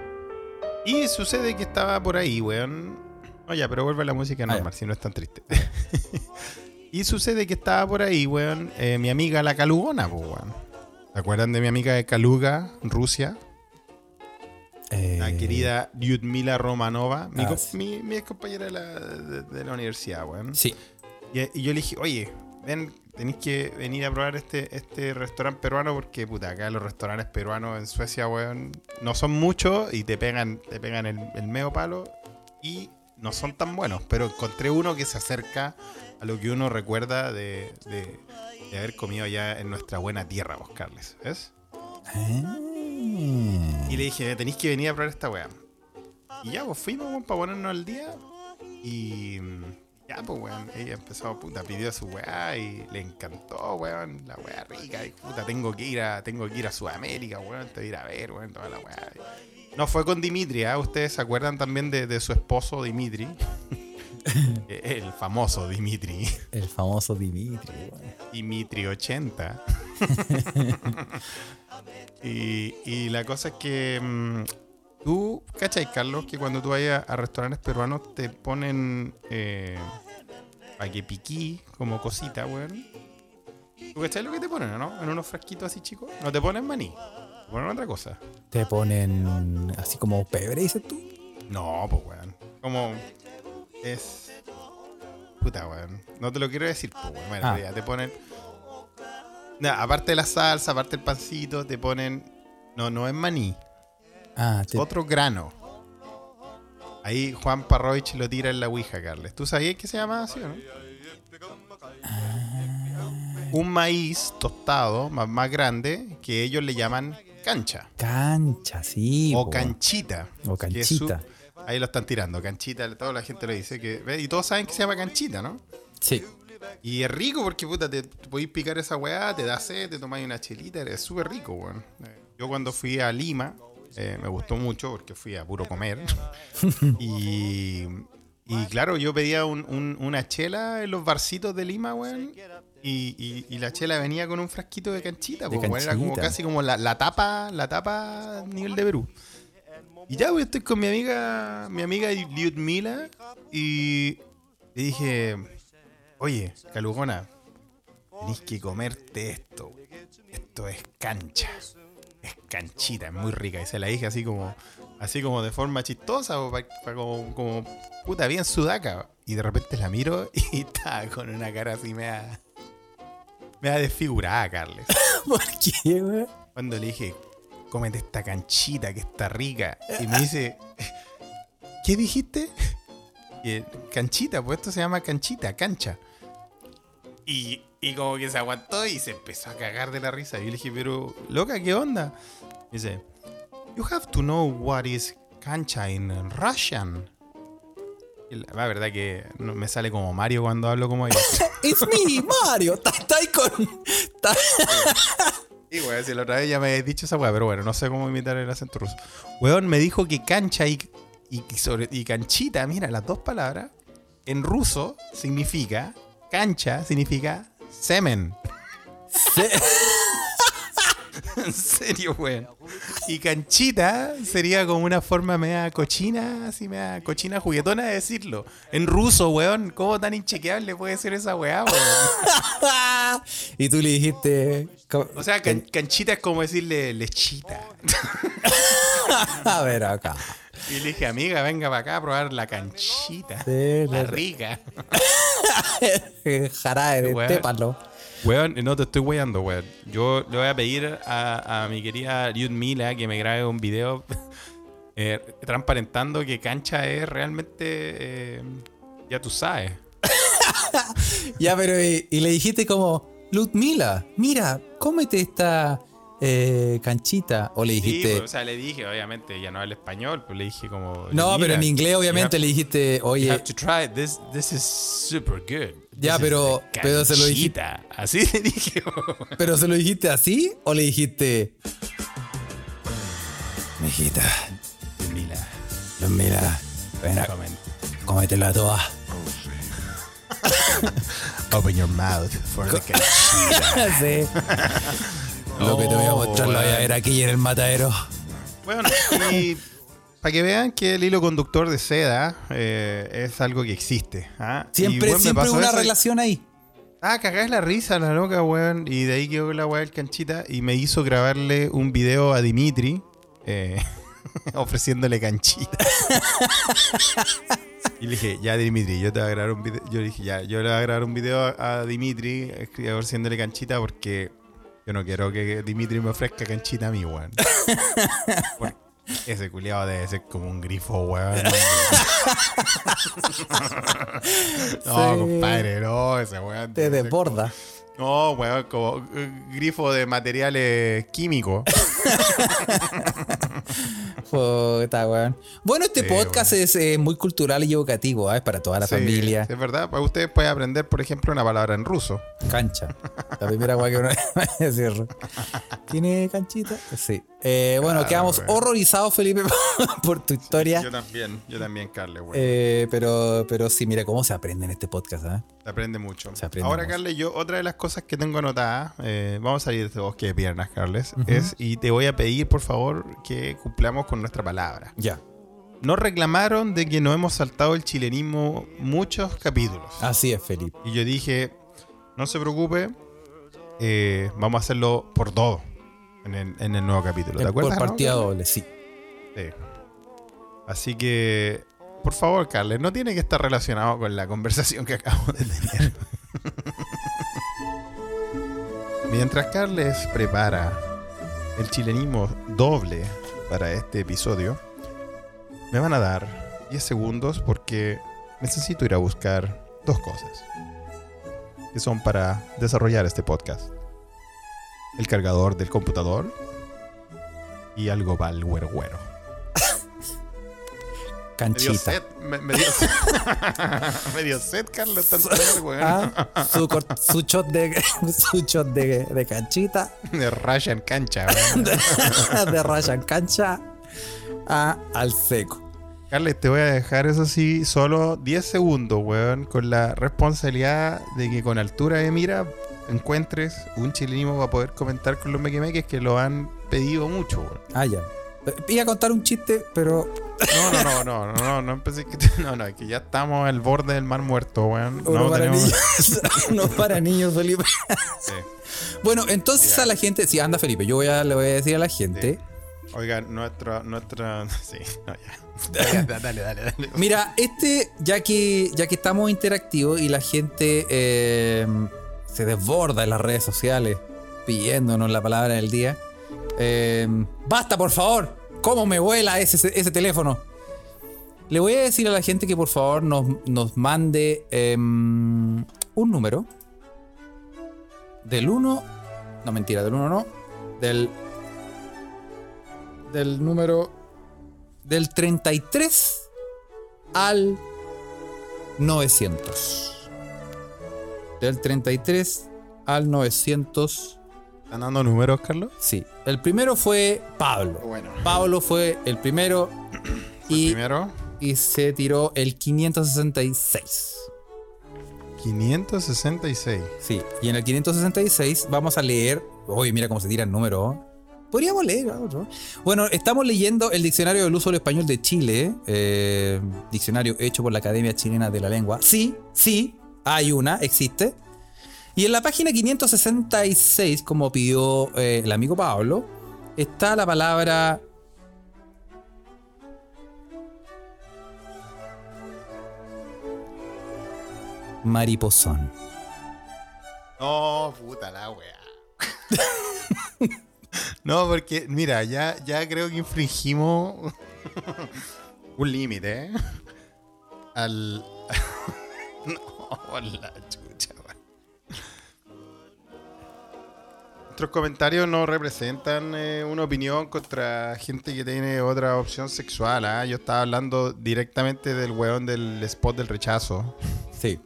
Y sucede que estaba por ahí, weón. Oye, pero vuelve a la música Ah, normal, si no es tan triste. *laughs* y sucede que estaba por ahí, weón, eh, mi amiga la Calugona, pues, weón. ¿Se acuerdan de mi amiga de Kaluga, Rusia? Eh, La querida Lyudmila Romanova, mi, ah, sí. mi, mi ex compañera de la, de- de la universidad, weón. Sí. Y, y yo le dije, oye, ven, tenéis que venir a probar este, este restaurante peruano porque, puta, acá los restaurantes peruanos en Suecia, weón, no son muchos y te pegan, te pegan el, el medio palo y no son tan buenos. Pero encontré uno que se acerca a lo que uno recuerda de, de- de haber comido allá en nuestra buena tierra, vos, Carles. ¿Ves? Ah. Y le dije, tenéis que venir a probar esta weá. Y ya, pues fuimos, para ponernos al día. Y mm, ya, pues, weón, ella empezó, puta, pidió su weá y le encantó, weón, la weá rica. Y puta, tengo que ir a, tengo que ir a Sudamérica, weón, te voy a ir a ver, weón, toda la weá. No fue con Dimitri, ¿ah? Ustedes se acuerdan también de, de su esposo Dimitri. *laughs* El famoso Dimitri. El famoso Dimitri. Dimitri 80. *laughs* y, y la cosa es que mm, tú, ¿cachai, Carlos? Que cuando tú vayas a restaurantes peruanos te ponen eh, para que piquí como cosita, weón. ¿Tú cachai lo que te ponen, no? En unos frasquitos así chicos. No te ponen maní. Ponen otra cosa. Te ponen así como pebre, dices tú. No, pues, weón. Como es. Puta, weón. No te lo quiero decir, pues, weón. Bueno, Ah. ya te ponen. Nah, aparte de la salsa, aparte del pancito, te ponen. No, no es maní. Ah, te- Otro grano. Ahí Juan Parroich lo tira en la Ouija, Carles. ¿Tú sabías que se llama así o no? Un maíz tostado más, más grande que ellos le llaman cancha. cancha, sí. o canchita. O su- canchita. ahí lo están tirando, canchita, toda la gente lo dice. que. Y todos saben que se llama canchita, ¿no? Sí. Y es rico porque, puta, te, te podéis picar esa weá, te da sed, te tomáis una chelita, es súper rico, weón. Eh, Yo cuando fui a Lima, eh, me gustó mucho porque fui a puro comer. *laughs* y, y claro, yo pedía un- un- una chela en los barcitos de Lima, weón. Y, y- y la chela venía con un frasquito de canchita, weón, era como casi como la, la tapa, la tapa a nivel de Perú. Y ya, estoy con mi amiga, mi amiga Lyudmila, y le dije, oye, Calugona, tenés que comerte esto. Esto es cancha. Es canchita, es muy rica. Y se la dije así como, así como de forma chistosa, como, como puta, bien sudaca. Y de repente la miro *laughs* y está con una cara así mea, mea desfigurada, Carles. *laughs* ¿Por qué, weón? Cuando le dije, cómete esta canchita que está rica. Y me dice, *laughs* ¿qué dijiste? *laughs* Y canchita, pues esto se llama canchita, cancha. Y, y como que se aguantó y se empezó a cagar de la risa. Y yo le dije, pero, loca, ¿qué onda? Y dice, you have to know what is cancha in Russian. La, verdad que no, me sale como Mario cuando hablo como ella. *laughs* It's me, Mario. Está ahí con. Sí, weón, si la otra vez ya me habías dicho esa weá, pero bueno, no sé cómo imitar el acento ruso. Weón, me dijo que cancha y, y, y sobre, y canchita, mira, las dos palabras, en ruso significa, cancha significa semen. Se- *laughs* en serio, weón. Y canchita sería como una forma media cochina, así media cochina juguetona de decirlo. En ruso, weón, ¿cómo tan inchequeable puede ser esa weá, weón? *laughs* y tú le dijiste. O sea, can- canchita es como decirle lechita. *laughs* A ver acá. Y le dije, amiga, venga para acá a probar la canchita. Sí, la rica. Jarabe de Weón. tépalo. Weón, no te estoy weyando, weón. Yo le voy a pedir a, mi querida Mila que me grabe un video *laughs* eh, transparentando que cancha es realmente. eh, ya tú sabes. *laughs* Ya, pero y, y le dijiste como, Ludmila, mira, cómete esta eh, canchita. O le Sí, dijiste. pues, o sea, le dije, obviamente, ya no habla español, pero le dije como. no, pero "Mira, en inglés, you obviamente, have- le dijiste, You oye, have to try it. This, this is super good. Ya, This is pero- pero se lo dijiste- canchita". Así le dije. *laughs* ¿pero se lo dijiste así? ¿O le dijiste, mijita, Mira, Ludmila, ven a cómetela toda? *laughs* Open your mouth for the *laughs* canchita. sí. Lo que te voy a mostrar lo voy a ver aquí en el matadero. Bueno, y *laughs* para que vean que el hilo conductor de seda eh, es algo que existe. ¿ah? Siempre, me siempre una eso relación ahí. Ah, cagás la risa, la loca, weón. Y de ahí quedó la weá del canchita y me hizo grabarle un video a Dimitri eh, *laughs* ofreciéndole canchita. *laughs* y le dije, ya Dimitri, yo te voy a grabar un video. Yo le dije, ya, yo le voy a grabar un video a, a Dimitri escri- ofreciéndole canchita porque yo no quiero que Dimitri me ofrezca canchita a mí, weón. *laughs* Ese culiado debe ser como un grifo, weón. *laughs* no, compadre, no, ese weón. Te desborda. no, weón, como eh, grifo de materiales químicos. *laughs* Puta, weón. Bueno, este Sí, podcast es eh, muy cultural y educativo, ¿eh? es para toda la Sí, familia. Es verdad, para ustedes pueden aprender, por ejemplo, una palabra en ruso. Cancha. La primera weá que uno *laughs* decir. ¿Tiene canchita? Sí. Eh, bueno, Claro, quedamos horrorizados, Felipe, *laughs* por tu historia. Yo también, yo también, Carles, güey. Eh, pero, pero sí, mira cómo se aprende en este podcast, ¿eh? Se aprende mucho. Se aprende Ahora, mucho. Carles, yo otra de las cosas que tengo anotadas, eh, vamos a salir de este bosque de piernas, Carles, es, y te voy a pedir, por favor, que cumplamos con nuestra palabra. Ya. Nos reclamaron de que nos hemos saltado el chilenismo muchos capítulos. Así es, Felipe. Y yo dije, no se preocupe, vamos a hacerlo por todo en el, en el nuevo capítulo. ¿Te Eh, acuerdas? Por no? partida doble, sí. Sí. Así que, por favor, Carles, no tiene que estar relacionado con la conversación que acabamos de tener. *laughs* Mientras Carles prepara el chilenismo doble para este episodio, me van a dar 10 segundos porque necesito ir a buscar dos cosas que son para desarrollar este podcast. El cargador del computador y algo para el güero güero. *laughs* Me dio Canchita. me, me dio *laughs* sed. me dio sed, Carlos, tanto. Ah, su, su shot de *laughs* su shot de, de canchita De en cancha, weón. de raya en cancha a al seco. Carles, te voy a dejar eso sí, solo 10 segundos, weón, con la responsabilidad de que con altura de mira encuentres un chilenismo para poder comentar con los mequemeques que lo han pedido mucho, weón. Ah, ya. Iba a contar un chiste, pero No, no, no, no, no, no, no empecé que *laughs* no, no, es que ya estamos al borde del mar muerto, weón. uno No para tenemos. niños. *laughs* uno para niños, Felipe. *laughs* Sí. Bueno, entonces Ya. a la gente, sí, anda Felipe, yo voy a, le voy a decir a la gente. Oigan, nuestra, nuestra, sí, no, ya. Dale, dale, dale. Mira, este, ya que, ya que estamos interactivos y la gente eh, se desborda en las redes sociales pidiéndonos la palabra del día, eh, basta por favor, ¿cómo me vuela ese, ese teléfono? Le voy a decir a la gente que por favor nos, nos mande eh, un número del 1, no mentira, del 1 no, del, del número del 33 al 900. Del 33 al 900. ¿Están dando números, Carlos? Sí. El primero fue Pablo. Bueno. Pablo fue el primero y, Primero, y se tiró el 566. 566. Sí. Y en el 566 vamos a leer. Oye, mira cómo se tira el número. Podríamos leer otro. Bueno, estamos leyendo el Diccionario del Uso del Español de Chile, eh, diccionario hecho por la Academia Chilena de la Lengua. Sí, sí, hay una, existe. Y en la página 566, como pidió eh, el amigo Pablo, está la palabra mariposón. No, puta la wea. *laughs* no, porque, mira, ya, ya creo que infringimos *laughs* un límite, ¿eh? Al. *laughs* no, *laughs* la chucha. Nuestros comentarios no representan eh, una opinión contra gente que tiene otra opción sexual. ¿ah? Yo estaba hablando directamente del weón del spot del rechazo. Sí.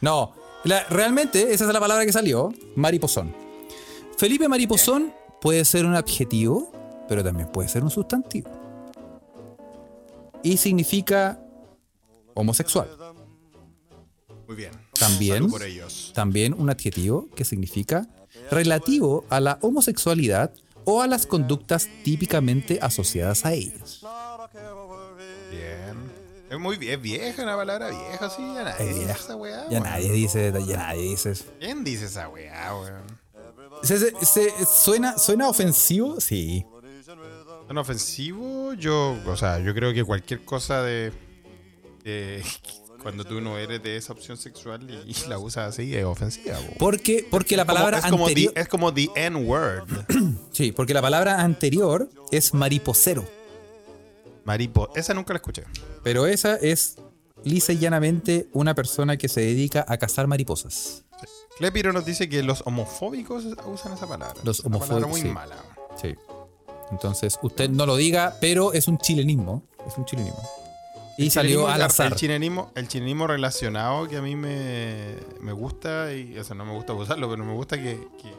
No, la- realmente esa es la palabra que salió, mariposón. Felipe Mariposón puede ser un adjetivo, pero también puede ser un sustantivo. Y significa homosexual. Muy bien. También, por ellos. también un adjetivo que significa relativo a la homosexualidad o a las conductas típicamente asociadas a ellos. Bien. Es muy vie- es vieja, una palabra vieja, sí. Ya nadie dice vieja. esa weá. Ya nadie dice, ya nadie dice eso. ¿Quién dice esa weá, weón? ¿Se- se- se- suena, ¿Suena ofensivo? Sí. ¿Son ofensivo? Yo, o sea, yo creo que cualquier cosa de. de- cuando tú no eres de esa opción sexual y, y la usas así es ofensiva. po. Porque, porque la Como- palabra es como anterior. the- es como the N-word. *clears throat* Sí, porque la palabra anterior es mariposero. Maripo. Esa nunca la escuché. Pero esa es lisa y llanamente una persona que se dedica a cazar mariposas. Clepiro nos dice que los homofóbicos usan esa palabra. Los Es una palabra homofóbicos, muy sí. mala. Sí. Entonces, usted no lo diga, pero es un chilenismo. Es un chilenismo. Y salió al azar. El chilenismo, el chilenismo relacionado que a mí me, me gusta, y o sea, no me gusta usarlo, pero me gusta que, que,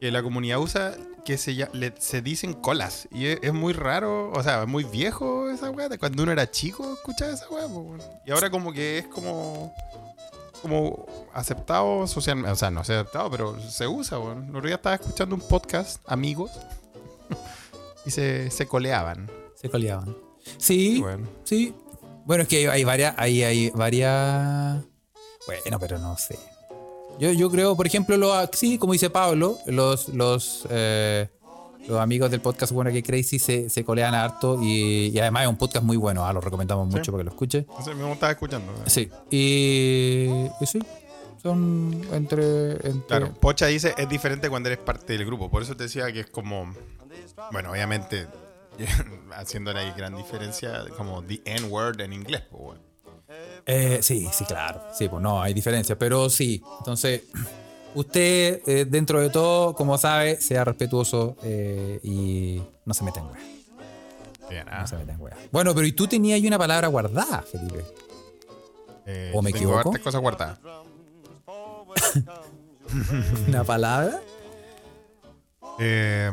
que la comunidad usa que se, le- se dicen colas. Y es, es muy raro, o sea, es muy viejo esa weá. Cuando uno era chico, escuchaba esa weá. Y ahora como que es como como aceptado socialmente, o sea, no aceptado, pero se usa, weón. El otro día estaba escuchando un podcast, amigos, *laughs* y se, se coleaban. Se coleaban. Sí, Bueno. sí. Bueno, es que hay, hay varias. Hay, hay varias. Bueno, pero no sé. Yo, yo creo, por ejemplo, lo, sí, como dice Pablo, los, los, eh, los amigos del podcast Bueno que Crazy se, se colean harto y, y además es un podcast muy bueno, ah, lo recomendamos Sí. mucho para que lo escuche. Sé, me estaba escuchando. Sí. Y, y sí, son entre. entre Claro, Pocha dice es diferente cuando eres parte del grupo. Por eso te decía que es como. Bueno, obviamente, *laughs* haciendo la gran diferencia, como the N-word en inglés. pues, bueno. Eh, sí, sí, claro. Sí, pues no, hay diferencia. Pero sí, entonces, *clears throat* usted, eh, dentro de todo, como sabe, sea respetuoso eh, y no se meta en. Bien, ah. No se meta en wea. Bueno, pero y tú tenías ahí una palabra guardada, Felipe. Eh, ¿O me tengo equivoco? hartas cosas guardadas. *laughs* ¿Una palabra? *laughs* Eh,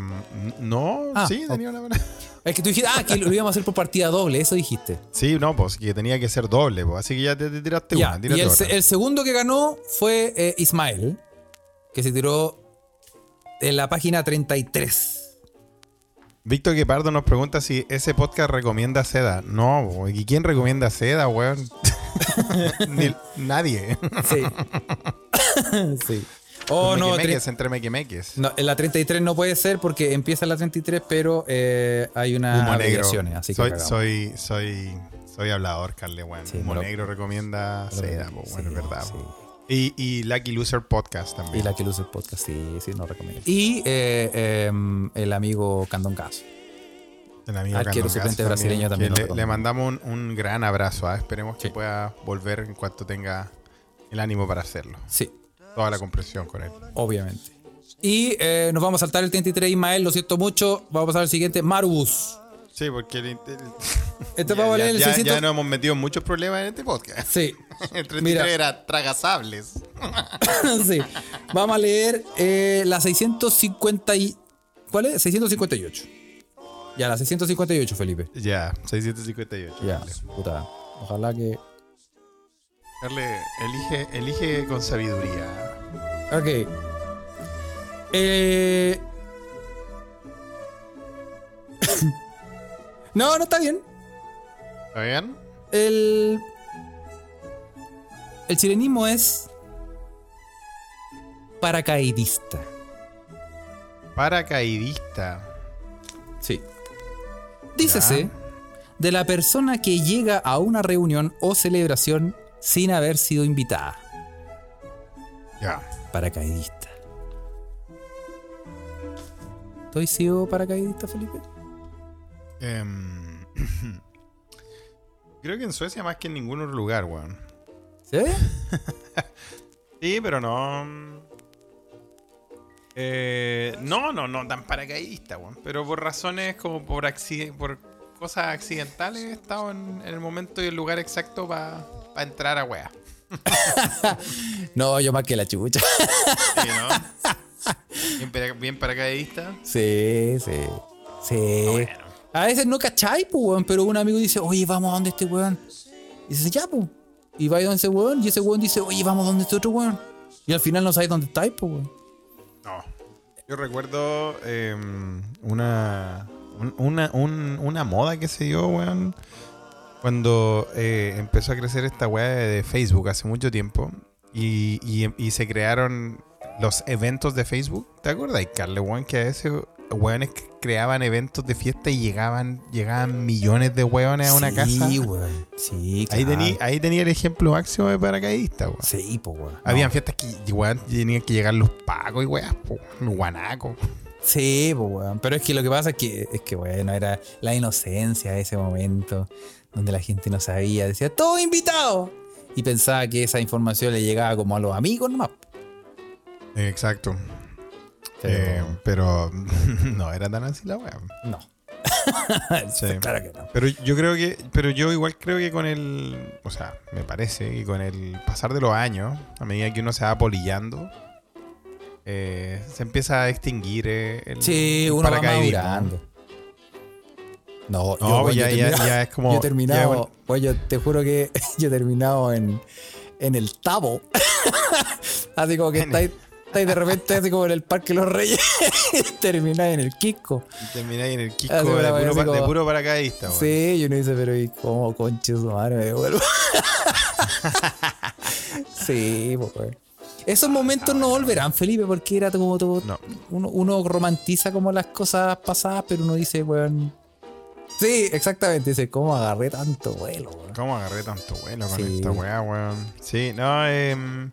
no, Ah, sí, tenía una palabra. Es que tú dijiste, ah, que lo íbamos a hacer por partida doble, eso dijiste. Sí, no, pues que tenía que ser doble, pues. Así que ya te, te tiraste Ya, una. y el, otra. se- el segundo que ganó fue eh, Ismael, que se tiró en la página 33. Víctor Guepardo nos pregunta si ese podcast recomienda seda. No, bo, ¿y quién recomienda seda, weón? *laughs* Ni- nadie. Sí. *laughs* sí. Oh, no, Mequemeques, tre- entre mequemeques. no, en la 33 no puede ser porque empieza la 33, pero eh, hay unas abreviaciones, así que soy, cagamos. soy, soy, soy hablador, Carle, weón. Sí, Humo lo- negro recomienda seda, po, Sí, bueno, es verdad. sí. Y, y Lucky Loser Podcast también. Y luce el podcast, sí, sí, no recomiendo. Y eh, eh, el amigo Candon Caso. El amigo arquero Candon suplente brasileño también lo le, le mandamos un, un gran abrazo. ¿ah? Esperemos que Sí. pueda volver en cuanto tenga el ánimo para hacerlo. Sí, Toda la comprensión con él. obviamente. Y eh, nos vamos a saltar el 33, Ismael, lo siento mucho. Vamos a pasar al siguiente, Marubus. Sí, porque el, el- *laughs* Este ya, ya- el ya- 600. ya nos hemos metido en muchos problemas en este podcast. Sí, *laughs* El 33 Mira. era tragasables. *laughs* sí. Vamos a leer eh, la 650 y... ¿Cuál es? 658. Ya, la 658, Felipe. Ya, 658. Ya, puta. Ojalá que... Elige, elige con sabiduría. Ok. Eh... *coughs* no, no está bien. ¿Está bien? El... El chilenismo es... Paracaidista. Paracaidista. Sí. Dícese Ya. de la persona que llega a una reunión o celebración sin haber sido invitada. Ya. Paracaidista. ¿Tú has sido paracaidista, Felipe? Em, *clears throat* creo que en Suecia más que en ningún otro lugar, weón. ¿Sí? *laughs* Sí, pero no. Eh, no, no, no tan paracaidista, weón. Pero por razones como por por cosas accidentales he estado en, en el momento y el lugar exacto para entrar a wea. *laughs* No, yo más que la chucha. Sí, ¿no? bien, para- bien paracaidista. Sí, sí. Sí. Bueno. A veces no cachai, pues, weón, pero un amigo dice, oye, vamos a donde este weón. Y dice, ya, pues. Y va a donde ese weón, y ese weón dice, oye, vamos donde este otro weón. Y al final no sabes dónde estáis, pues, weón. No. Yo recuerdo em, una, un- una, un- una moda que se dio, weón, cuando eh, empezó a crecer esta weá de Facebook hace mucho tiempo y, y- y se crearon los eventos de Facebook. ¿Te acuerdas, Carle, weón? Que a veces weones que creaban eventos de fiesta y llegaban, llegaban millones de weones a una casa. Sí, weón. Sí, Ahí claro. tenía ahí tenía el ejemplo máximo de paracaidista, weón. Sí, pues, weón. Habían No. fiestas que weón, tenían que llegar los pacos y weas, po, los guanacos. Sí, pues, weón. Pero es que lo que pasa es que, es que, bueno, era la inocencia de ese momento donde la gente no sabía. Decía, todo invitado. Y pensaba que esa información le llegaba como a los amigos nomás. Exacto. Eh, pero *laughs* no era tan así la weá. No. *laughs* Sí. *laughs* Claro que no. Pero yo creo que, pero yo igual creo que con el, o sea, me parece que con el pasar de los años, a medida que uno se va polillando, eh, se empieza a extinguir eh, el, Sí, el uno va madurando. No, No, yo, pues yo ya, es como. yo he terminado, un- pues yo te juro que *laughs* yo he terminado en, en el Tabo. *laughs* así como que estáis, estáis de repente así como en el Parque Los Reyes, *laughs* termináis en el Kiko. termináis en el Así de, puro, de puro paracaidista. Sí, y uno dice, pero ¿y cómo conche su madre me devuelvo? sí, pues. Esos momentos no volverán, Felipe, porque era como todo. No. Uno, uno romantiza como las cosas pasadas, pero uno dice, weón. Sí, exactamente. Dice, ¿cómo agarré tanto vuelo, weón? ¿Cómo agarré tanto vuelo con Sí. esta weá, weón? Sí, no, em,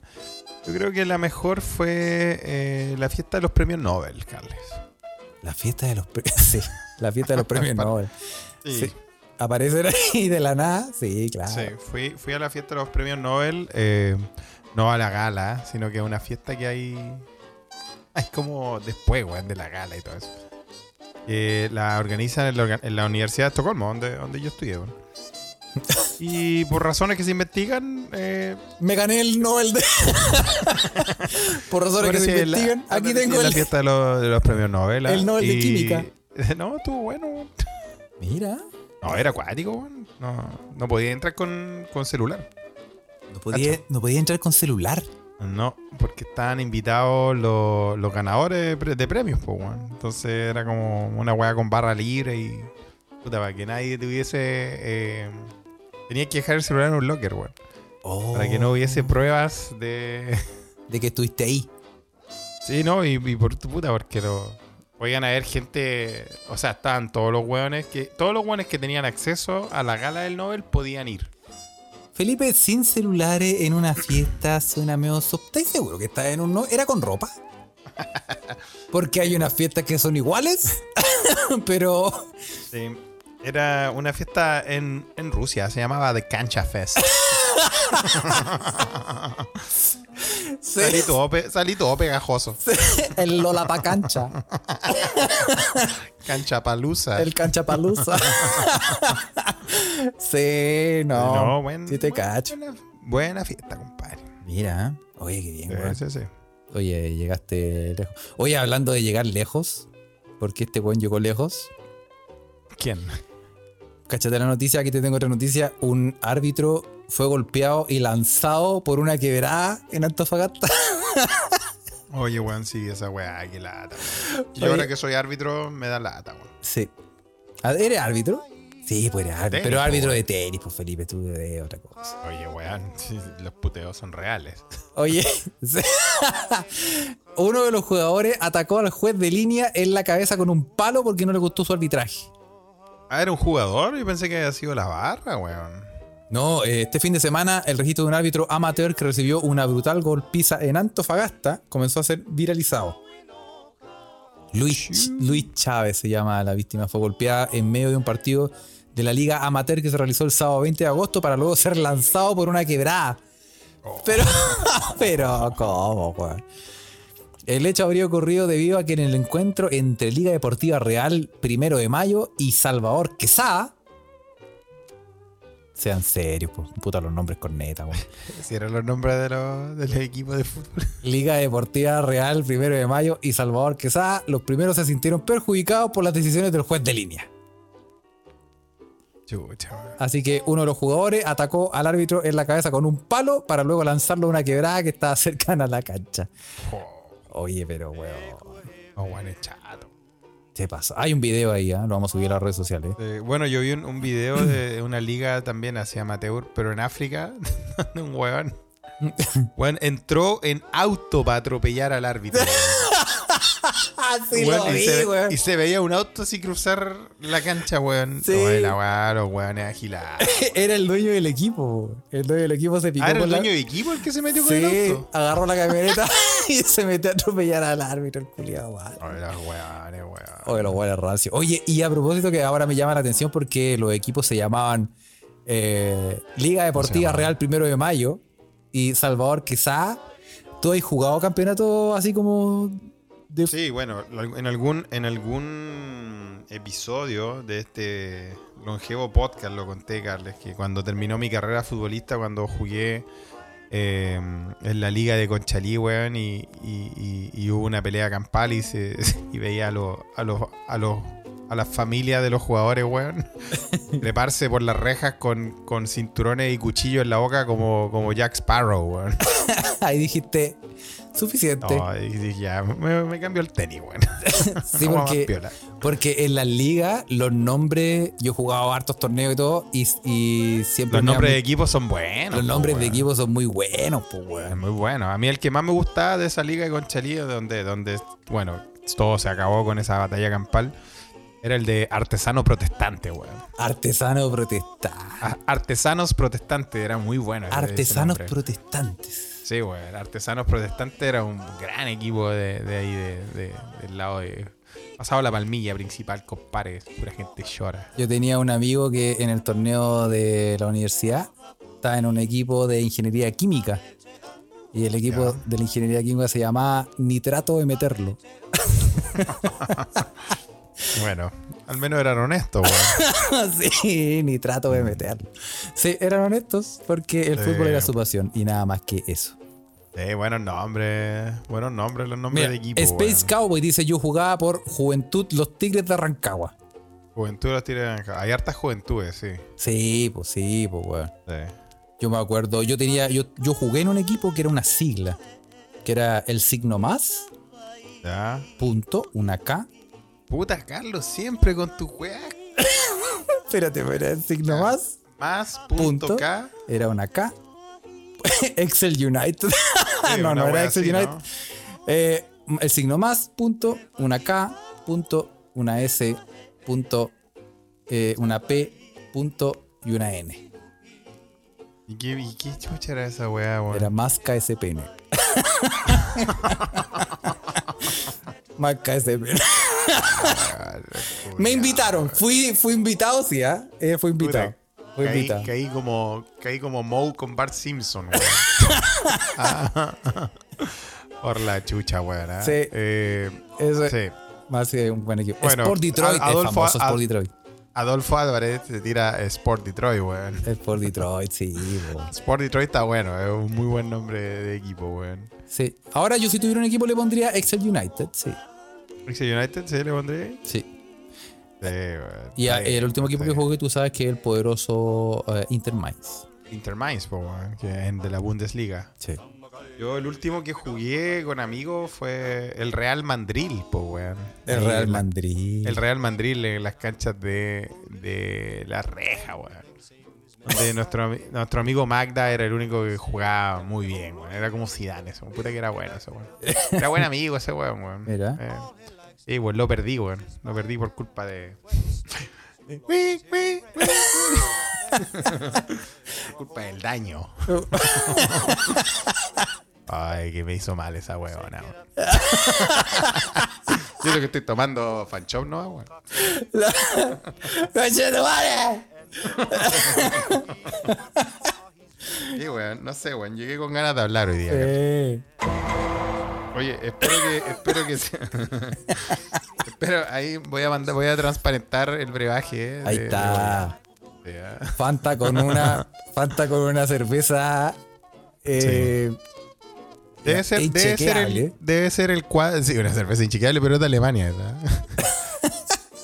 yo creo que la mejor fue eh, la fiesta de los premios Nobel, Carles. La fiesta de los premios. *laughs* Sí, la fiesta de los premios *laughs* Nobel. Sí. Aparecer ahí de la nada, sí, claro. Sí, fui, fui a la fiesta de los premios Nobel, eh, no a la gala, sino que a una fiesta que hay. Hay como después, weón, de la gala y todo eso. Eh, la organizan en la, orga- en la Universidad de Estocolmo, donde, donde yo estudié, weón. Y por razones que se investigan, eh, Me gané el Nobel de. *laughs* Por razones que se la- investigan. Aquí tengo en la el. fiesta de los, de los premios Nobel. El Nobel de Química. *laughs* No, estuvo bueno. Mira. No, era acuático, weón. No, no podía entrar con, con celular. No podía, no podía entrar con celular. No, porque estaban invitados los, los ganadores de, pre- de premios, pues, weón. Entonces era como una weá con barra libre y. Puta, para que nadie tuviese. Eh, tenía que dejar el celular en un locker, weón. Para que no hubiese pruebas de. *laughs* De que estuviste ahí. sí, no, y, y por tu puta, porque lo. Oigan a ver gente. O sea, estaban todos los weones que. Todos los weones que tenían acceso a la gala del Nobel podían ir. Felipe, sin celulares en una fiesta suena medio. ¿Estás seguro que estás en un no? ¿Era con ropa? *laughs* Porque hay unas fiestas que son iguales, *laughs* pero. Sí. Era una fiesta en, en Rusia, se llamaba The Cancha Fest. *laughs* Salí todo, salí todo pegajoso. *laughs* el Lola cancha. *laughs* Cancha palusa. El canchapalusa. *laughs* sí, no. buen- sí te cacho. Buena, buena fiesta, compadre. Mira, oye, qué bien. Sí, sí, sí. Oye, llegaste lejos. Oye, hablando de llegar lejos, porque este buen llegó lejos. ¿Quién? Cachate la noticia, aquí te tengo otra noticia. Un árbitro fue golpeado y lanzado por una quebrada en Antofagasta. *laughs* Oye, weón, sí, esa weá, qué lata. Yo Oye. ahora que soy árbitro, me da lata, weón. Sí. Ah, ¿Eres árbitro? Sí, pues eres árbitro. Pero po, árbitro de tenis, pues Felipe, tú de otra cosa. Oye, weón, *laughs* los puteos son reales. Oye, *laughs* uno de los jugadores atacó al juez de línea en la cabeza con un palo porque no le gustó su arbitraje. Ah, era un jugador, yo pensé que había sido la barra, weón. No, eh, este fin de semana el registro de un árbitro amateur que recibió una brutal golpiza en Antofagasta comenzó a ser viralizado. Luis, Luis Chávez se llama la víctima, fue golpeada en medio de un partido de la Liga Amateur que se realizó el sábado 20 de agosto para luego ser lanzado por una quebrada. Pero, *laughs* pero, ¿cómo? El hecho habría ocurrido debido a que en el encuentro entre Liga Deportiva Real primero de mayo y Salvador Quesada. Sean serios, pues, puta los nombres corneta, weón. *laughs* Si eran los nombres de los, de los equipos de fútbol. *laughs* Liga Deportiva Real primero de mayo y Salvador Quesada, los primeros se sintieron perjudicados por las decisiones del juez de línea. Chucha. Así que uno de los jugadores atacó al árbitro en la cabeza con un palo para luego lanzarlo a una quebrada que estaba *laughs* cercana a la cancha. Oh, Oye, pero weón, oh, es chato. Se pasó. Hay un video ahí, ¿ah? lo vamos a subir a las redes sociales. Eh, bueno, yo vi un, un video de una liga también hacia amateur, pero en África, *laughs* donde un weón. Weón *laughs* entró en auto para atropellar al árbitro. *laughs* Sí, Weón, lo y, vi, se, weón. y se veía un auto así cruzar la cancha, weón. Sí. Oye, la weá, los weones agilados. *laughs* Era el dueño del equipo. El dueño del equipo se picó Ah, era el la- dueño de equipo el que se metió con el Sí, auto. agarró la camioneta *laughs* y se metió a atropellar al árbitro, el culiado, weón. Oye, los weones, weón. Oye, los rancios. Oye, y a propósito que ahora me llama la atención porque los equipos se llamaban eh, Liga Deportiva? Real Primero de Mayo y Salvador Quesada. ¿Tú has jugado campeonato así como de- Sí, bueno, en algún, en algún episodio de este longevo podcast lo conté, Carles, que cuando terminó mi carrera futbolista, cuando jugué eh, en la liga de Conchalí, weón, y, y- y- y hubo una pelea campal y, se- *laughs* y veía a los, a los, a los a las familias de los jugadores, weón, *laughs* treparse por las rejas con, con cinturones y cuchillos en la boca como, como Jack Sparrow, weón. *laughs* Ahí dijiste, suficiente. No, y dije, ya, me, me cambió el tenis, weón. *laughs* sí, Vamos más porque, porque en las ligas los nombres, yo he jugado hartos torneos y todo, y, y siempre Los nombres de equipos son buenos. los nombres de equipos son muy buenos, pues, Es weón. muy bueno. A mí el que más me gustaba de esa liga de Conchalí, donde, donde, bueno, todo se acabó con esa batalla campal, era el de artesano protestante, weón. Artesano protestante. A- Artesanos protestantes, era muy bueno. Artesanos protestantes. Sí, weón. Artesanos protestantes era un gran equipo de, de ahí, de, de- del lado de. Pasado la palmilla principal, compadre. Pura gente llora. Yo tenía un amigo que en el torneo de la universidad estaba en un equipo de ingeniería química. Y el equipo de la ingeniería química se llamaba Nitrato de Meterlo. *laughs* Bueno, al menos eran honestos, weón. *laughs* sí, Nitrato de Meterlo. Sí, eran honestos porque el Sí. fútbol era su pasión y nada más que eso. Eh, buenos nombres. Buenos nombres, los nombres Mira, de equipo. Space weón. Cowboy dice: Yo jugaba por Juventud Los Tigres de Rancagua. Juventud los Tigres de Naranja. Hay hartas juventudes, sí. Sí, pues sí, pues weón. sí. Yo me acuerdo, yo tenía, yo, yo jugué en un equipo que era una sigla, que era el signo más, Ya. punto, una K. Puta, Carlos, siempre con tu weá. *laughs* Espérate, era el signo más, Más punto, Punto. K. era una K. *laughs* Excel United. Sí, *laughs* no, no era Excel así, United. ¿no? Eh, el signo más, punto, una K, punto, una S, punto, eh, una P, punto y una N. ¿Y qué, y qué chucha era esa weá, weón? Era más KSPN. más KSPN. Me invitaron, fui, fui invitado, sí, ¿ah? Eh, fui invitado. Fui Caí, invitado. caí como, caí como Moe con Bart Simpson, weón. *laughs* Por la chucha, weón. ¿ah? Sí. Eh, Eso sí. más que un buen equipo. Bueno, Sport Detroit, Ad- Adolfo- es famoso Ad- Sport Detroit. Adolfo Álvarez te tira Sport Detroit, weón. Sport Detroit, sí. Sport Detroit está bueno, es un muy buen nombre de equipo, weón. sí. Ahora yo si tuviera un equipo le pondría Excel United, sí. ¿Excel United se le pondría? Sí, Sí. Y a- Sí, el último equipo que sí. jugué, tú sabes que es el poderoso eh, Inter Mainz. Inter Mainz, po, weón, que es de la Bundesliga. Sí. Yo el último que jugué con amigos fue el Real Mandril, po, weón. El Real Madrid. El Real Mandril en las canchas de, de la reja, weón. Donde nuestro, nuestro amigo Magda era el único que jugaba muy bien, weón. Era como Zidane, eso. Puta que era bueno ese weón. Era buen amigo ese weón, weón. Mira. Eh, sí, weón, lo perdí, weón. Lo perdí por culpa de... culpa del daño. Ay, que me hizo mal esa weona, weón. Yo lo que estoy tomando fanchop, ¿no, weón? *laughs* ¡Conchetumare! Sí, weón, no sé, weón. Llegué con ganas de hablar hoy día. Oye, espero que, espero que sea- *laughs* espero, ahí voy a mandar, voy a transparentar el brebaje. eh, ahí de- está. de- de- Fanta con una *laughs* Fanta con una cerveza eh, Debe ser, debe ser el, debe ser el cuadro. Sí, una cerveza inchequeable, pero es de Alemania, ¿verdad? *laughs*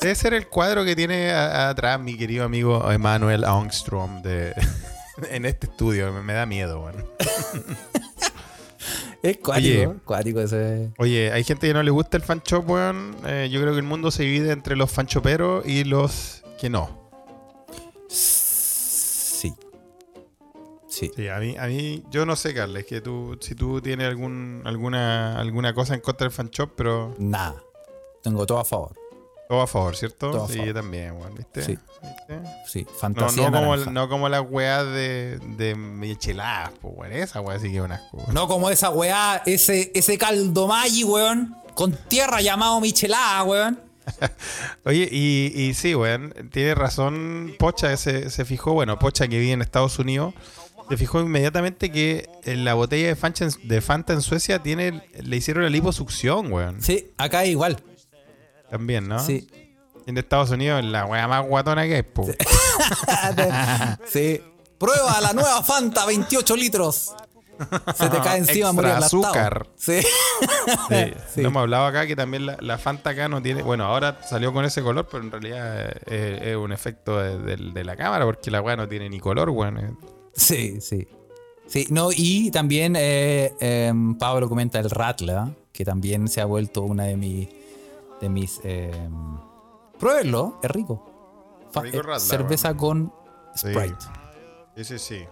debe ser el cuadro que tiene a- atrás mi querido amigo Emanuel Armstrong de, *laughs* en este estudio. Me, me da miedo, weón. *laughs* Es cuático, Oye. cuático ese. Oye, hay gente que no le gusta el fan shop, weón. Eh, yo creo que el mundo se divide entre los fan choperos y los que no. Sí. Sí. Sí, a mí, a mí, yo no sé, Carles, que tú, si tú tienes algún, alguna, alguna cosa en contra del fan shop, pero Nada. Tengo todo a favor. Todo a favor, ¿cierto? Todo sí, yo también, weón, ¿viste? Sí. ¿Viste? Sí. Fantasía no, como, no como las weas de, de micheladas, pues, weón. Esa wea sí que es un asco. weón. No como esa weá, ese, ese caldo Maggi, weón. Con tierra llamado michelada, weón. *laughs* Oye, y, y sí, weón, tiene razón Pocha, se, se fijó, bueno, Pocha que vive en Estados Unidos, Se fijó inmediatamente que en la botella de Fanta, en- de Fanta en Suecia tiene, le hicieron la liposucción, weón. Sí, acá igual. También, ¿no? Sí. En Estados Unidos, la weá más guatona que es, po. *laughs* sí. Prueba la nueva Fanta 28 litros. Se te cae encima Extra morir azúcar. Sí. Sí, *laughs* Sí. No hemos hablado acá que también la, la Fanta acá no tiene. Bueno, ahora salió con ese color, pero en realidad es, es un efecto de, de- de la cámara, porque la weá no tiene ni color, weón. Sí, sí. Sí, no, y también eh, em, Pablo comenta el Rattler, que también se ha vuelto una de, mis de mis... em, pruébenlo, es rico. Fa- Rico eh, Rattler, cerveza bueno. con Sí. Sprite, Sí, sí, sí.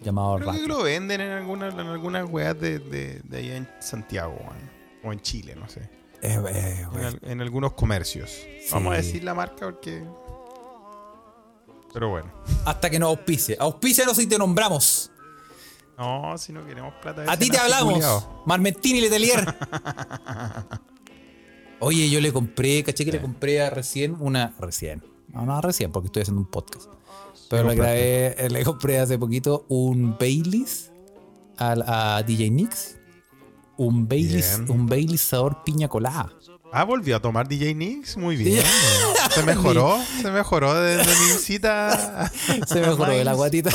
llamado Creo que lo venden en algunas en algunas weas de, de, de allá en Santiago, weón. O en Chile, no sé. Eh, eh, En, en algunos comercios. Vamos a Sí. decir la marca porque. Pero bueno. Hasta que nos auspicie. Auspícianos y te nombramos. No, si no queremos plata. de A ese ti te hablamos. Marmentini Letelier. *laughs* Oye, yo le compré, caché que le compré a recién una. Recién. No, no, recién, porque estoy haciendo un podcast. Pero le grabé, eh, le compré hace poquito un Baileys a, DJ Nix. Un Baileys, Bien. un Baileys sabor piña colada. Ah, volvió a tomar DJ Nix. Muy bien. *laughs* Se mejoró. se mejororó desde mi visita. *laughs* Se mejoró de la guatita. *laughs*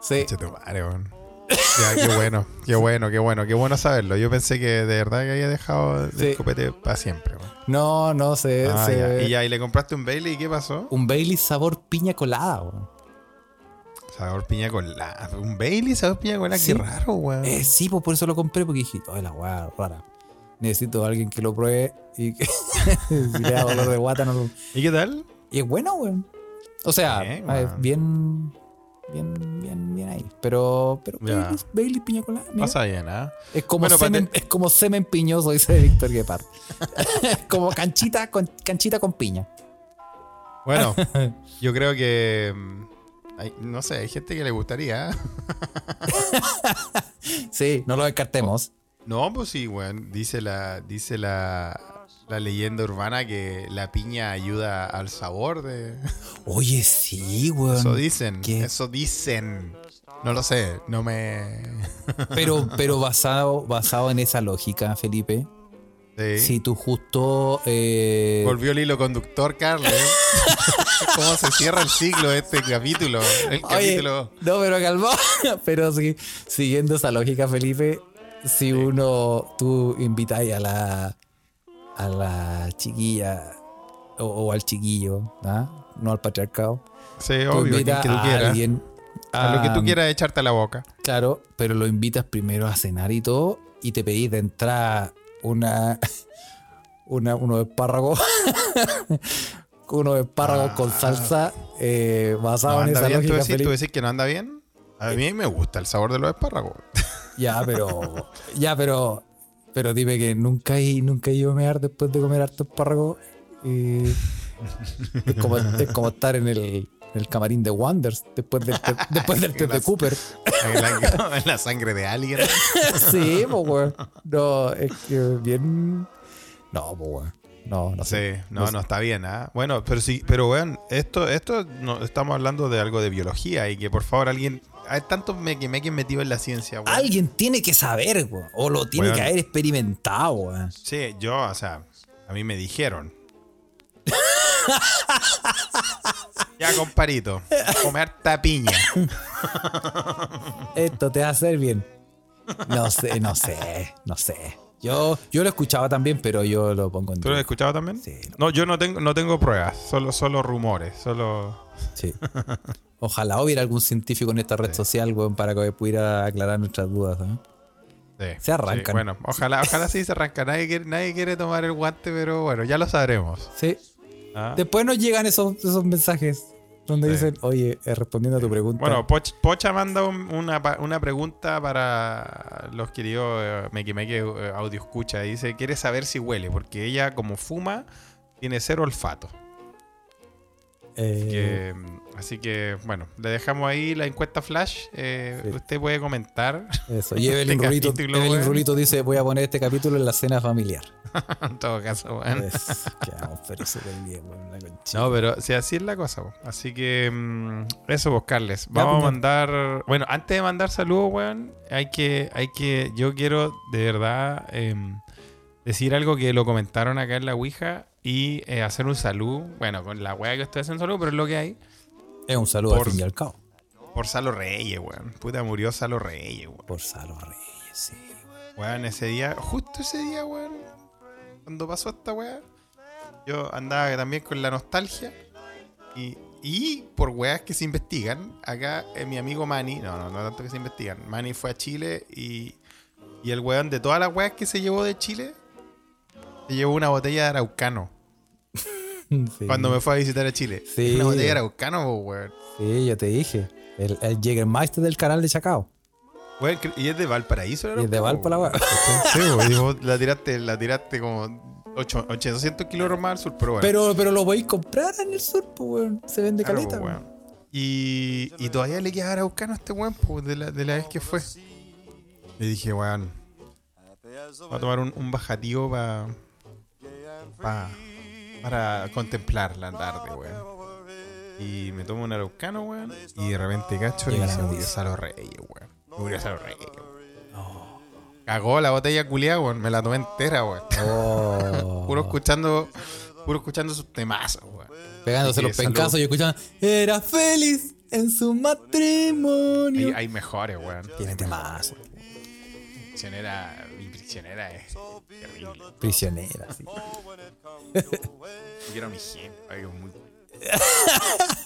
sí. Weón. Ya, qué bueno, qué bueno, qué bueno, qué bueno saberlo. Yo pensé que de verdad que había dejado el Sí. copete para siempre. weón. No, no sé. Ah, ya. Y ya, y le compraste un Bailey y qué pasó? Un Baileys sabor piña colada, weón. Sabor piña con la. Un Bailey, sabor piña con la. Sí. Qué raro, weón. Eh, sí, pues por eso lo compré, porque dije, ay, la weá rara. Necesito a alguien que lo pruebe y que *laughs* si le da dolor de guata no lo... ¿Y qué tal? Y es bueno, weón. O sea, Bien, a ver, weón. bien, bien, bien, bien ahí. Pero, pero Baileys piña colada. Pasa bien, ¿ah? Es como, Bueno, semen, es como semen piñoso, dice Víctor Guepard. *laughs* *laughs* como canchita con, canchita con piña. Bueno, *laughs* yo creo que. mm, hay- no sé, hay gente que le gustaría. ¿eh? Sí, no lo descartemos. No, pues sí, weón. Dice la. Dice la. La leyenda urbana que la piña ayuda al sabor de. *laughs* Oye, sí, weón. Eso dicen. ¿Qué? Eso dicen. No lo sé. No me. *laughs* Pero, pero basado, basado en esa lógica, Felipe, Sí. si tú justo... eh, Volvió el hilo conductor, Carlos. *laughs* ¿Cómo se cierra el ciclo de este capítulo? El Oye, capítulo. no, pero calmó. pero sí, siguiendo esa lógica, Felipe, si uno, tú invitas a la, a la chiquilla o, o al chiquillo, ¿ah? no al patriarcado, Sí, tú obvio, a quien invitas que tú a quieras. alguien, A lo que tú a- quieras echarte a la boca. Claro, pero lo invitas primero a cenar y todo, y te pedís de entrada una, *laughs* una unos espárragos, *laughs* unos espárragos con salsa eh, ¿No basado en esa bien? ¿Tú lógica. decís, Felipe. tú decís que no anda bien? A mí me gusta el sabor de los espárragos. Ya, pero. Ya, pero. Pero dime que nunca he, nunca he ido a mear después de comer harto espárrago. *laughs* Es, como, es como estar en el, en el camarín de Wonders después del, te- *laughs* después del de Cooper. *laughs* En la, en la sangre de alguien. sí, pues, weón. No, es que bien. No, pues, weón. No, no sé. Sí, no, no está bien, ¿ah? Bueno, pero sí, pero weón, esto, esto no, estamos hablando de algo de biología y que por favor alguien. Hay tantos meque meques metidos en la ciencia, weón. Alguien tiene que saber, weón. O lo tiene que haber experimentado, weón. Sí, yo, o sea, a mí me dijeron. *laughs* ya, comparito, comer tapiña. *laughs* Esto te va a hacer bien. No sé, no sé, no sé. Yo, yo lo escuchaba también, pero yo lo pongo en ¿Tú lo has escuchado también? Sí. No, yo no tengo, no tengo pruebas, solo, solo rumores, solo. Sí. *laughs* Ojalá hubiera algún científico en esta red social, weón, para que pudiera aclarar nuestras dudas. ¿eh? Sí, Se arrancan. sí, bueno, ojalá, ojalá sí se arranca. Nadie quiere, nadie quiere tomar el guante, pero bueno, ya lo sabremos. Sí. ¿ah? Después nos llegan esos, esos mensajes donde dicen, oye, eh, respondiendo a tu pregunta. Bueno, Poch- Pocha manda un- una, una pregunta para los queridos eh, Meque eh, audio escucha. Dice, quiere saber si huele, porque ella como fuma tiene cero olfato. Eh, Que, así que, bueno, le dejamos ahí la encuesta flash. Eh, Sí. Usted puede comentar eso. *laughs* Y Evelyn, Este Rulito, capítulo, Evelyn. Rulito dice: Voy a poner este capítulo en la cena familiar. *laughs* en todo caso, weón. Es- quedamos, pero. No, pero si así es la cosa, po. así que mm, eso, vos, Carles. Ya, Vamos a pues, mandar. Bueno, antes de mandar saludos, weón, hay que, hay que. Yo quiero de verdad em, decir algo que lo comentaron acá en la Ouija y eh, hacer un saludo. Bueno, con la weá que estoy haciendo saludo, pero es lo que hay. Es un saludo Por- al fin y al cabo. Por Salo Reyes, weón. Puta, murió Salo Reyes, weón. Por Salo Reyes, sí. Weón, ese día, justo ese día, weón, cuando pasó esta weá, yo andaba también con la nostalgia y, y por weas que se investigan, acá eh, mi amigo Manny, no, no, no tanto que se investigan, Manny fue a Chile y, y el weón de todas las weas que se llevó de Chile, se llevó una botella de araucano *laughs* Sí. cuando me fue a visitar a Chile. Sí. Una botella de araucano, weón. Sí, yo te dije. El, el Jägermeister del canal de Chacao. Weón, y es de Valparaíso, Y es de weá. *laughs* Sí, weón, la tiraste, la tiraste como 8, 800 kilómetros más al sur, pero bueno. Pero, pero lo podéis comprar en el sur, pues, weón. Se vende Claro, caleta. weón. Y, y todavía le queda araucano a este weón, po, de la, de la vez que fue. Le dije, weón, voy a tomar un, un bajativo pa- pa- para contemplar la tarde, weón. Y me tomo un araucano, weón. Y de repente cacho y se murió. Salo Reyes, weón. Murió Salo Reyes, weón. Cagó la botella culiada, weón. Me la tomé entera, weón. Oh. Puro escuchando, puro escuchando sus temazos, weón. Pegándose los pencazos y escuchando. Era feliz en su matrimonio. Hay, hay mejores, weón. Tiene temas. Prisionera, mi prisionera es terrible. Prisionera, sí. Yo quiero a mi gente, ay, es muy-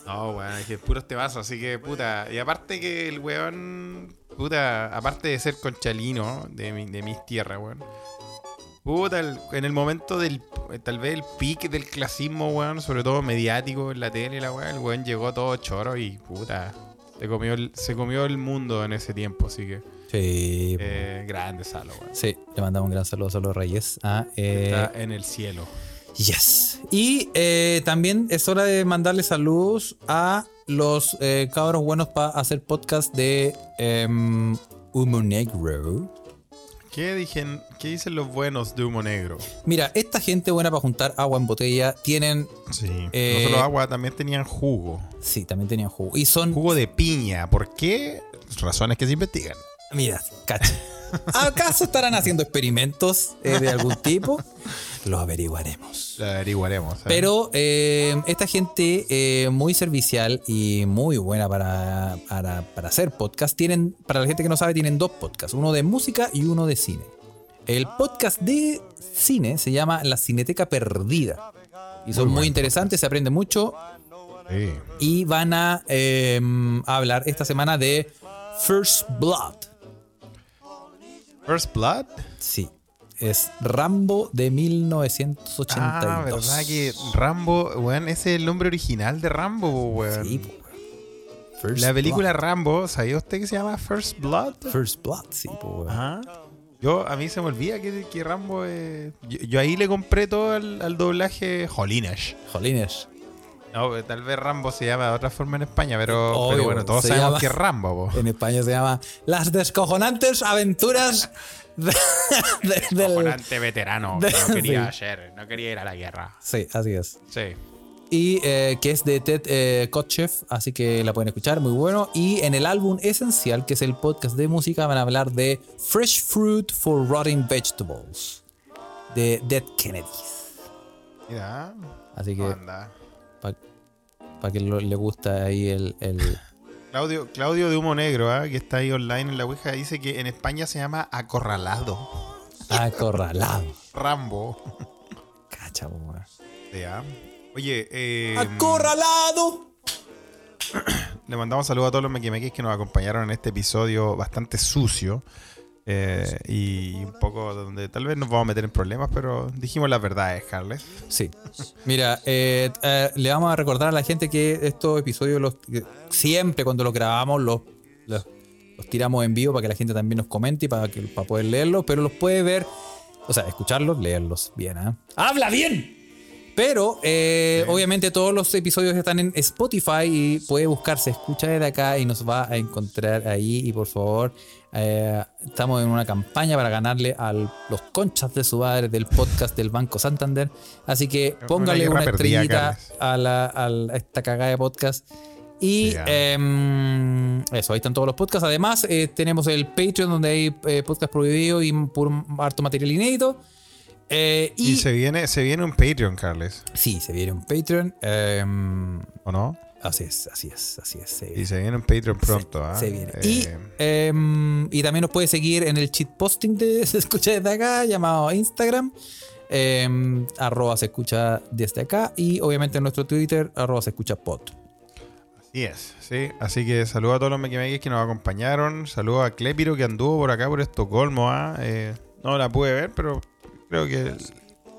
No, weón, es que es puros temazos, así que puta. Y aparte que el weón, puta, aparte de ser conchalino de, mi- de mis tierras, weón. Puta, el- en el momento del, tal vez el pique del clasismo, weón, sobre todo mediático en la tele, la weón, el weón llegó todo choro y puta. Se comió, el, se comió el mundo en ese tiempo, así que Sí. eh, grande salo. Sí, le mandamos un gran saludo a los Reyes. Ah, eh, Está en el cielo. Yes. Y eh, también es hora de mandarle saludos a los eh, cabros buenos para hacer podcast de em, Humo Negro. ¿Qué, dijen, ¿Qué dicen los buenos de humo negro? Mira, esta gente buena para juntar agua en botella tienen. Sí. No solo agua, también tenían jugo. Sí, también tenían jugo. Y son. Jugo de piña. ¿Por qué? Razones que se investigan. Mira, cacha. ¿Acaso estarán haciendo experimentos eh, de algún tipo? Lo averiguaremos. Lo averiguaremos. ¿eh? Pero eh, esta gente muy servicial y muy buena para, para, para hacer podcast, tienen, para la gente que no sabe, tienen dos podcasts, uno de música y uno de cine. El podcast de cine se llama La Cineteca Perdida. Y son Muy interesantes, se aprende mucho. Sí. Y van a eh, hablar esta semana de First Blood. First Blood. Sí. Es Rambo de 1982. Ah, verdad que Rambo, weón, ese es el nombre original de Rambo, weón. Sí. First La película Rambo, ¿sabía usted que se llama First Blood? First Blood, sí, weón. Ajá. Yo, a mí se me olvida que, que Rambo es... Yo, yo ahí le compré todo al, al doblaje Jolines. Jolines. No, pues, tal vez Rambo se llama de otra forma en España, pero, Obvio, pero bueno, todos sabemos llama- que es Rambo, po. En España se llama Las descojonantes aventuras de- de- del... Cojonante veterano. de- que no quería sí. ser, no quería ir a la guerra. Sí, así es. Sí. Y eh, que es de Ted eh, Kotcheff, así que la pueden escuchar, muy bueno. Y en el álbum Esencial, que es el podcast de música, van a hablar de Fresh Fruit for Rotting Vegetables, de Dead Kennedys. Mira, Así que anda. Para que lo- le gusta ahí el... el- Claudio, Claudio de Humo Negro, ¿ah? que está ahí online en la Ouija, dice que en España se llama acorralado. acorralado. Rambo. Cacha. Ya. Oye, eh, ¡Acorralado! le mandamos saludos a todos los mequimequis que nos acompañaron en este episodio bastante sucio. Eh, y un poco donde tal vez nos vamos a meter en problemas, pero dijimos las verdades, Carles. Sí. Mira, eh, eh, le vamos a recordar a la gente que estos episodios los, siempre cuando los grabamos los, los, los tiramos en vivo para que la gente también nos comente y para, que, para poder leerlos, pero los puede ver, o sea, escucharlos, leerlos bien, ¿ah? ¡Habla bien! Pero eh, Sí. obviamente todos los episodios están en Spotify y puede buscarse escucha desde acá y nos va a encontrar ahí. Y por favor, eh, estamos en una campaña para ganarle a los conchas de su madre del podcast del Banco Santander. Así que póngale una, estrellita a, la- a la- a esta cagada de podcast. Y em, eso, ahí están todos los podcasts. Además, eh, tenemos el Patreon donde hay podcast prohibido y puro harto material inédito. Eh, Y, y se viene, se viene un Patreon, Carles, Sí, se viene un Patreon. em, ¿o no? así es, así es, así es. Se Y se viene un Patreon pronto, ¿ah? Se viene. Eh, Y, em, y también nos puede seguir en el cheat posting de *laughs* Se Escucha Desde Acá, llamado Instagram. em, arroba se escucha desde acá. Y obviamente en nuestro Twitter, arroba se escucha pod. Así es, sí. Así que saludo a todos los mequimequis que nos acompañaron. Saludo a Clepiro que anduvo por acá, por Estocolmo. ¿ah? Eh, no la pude ver, pero creo que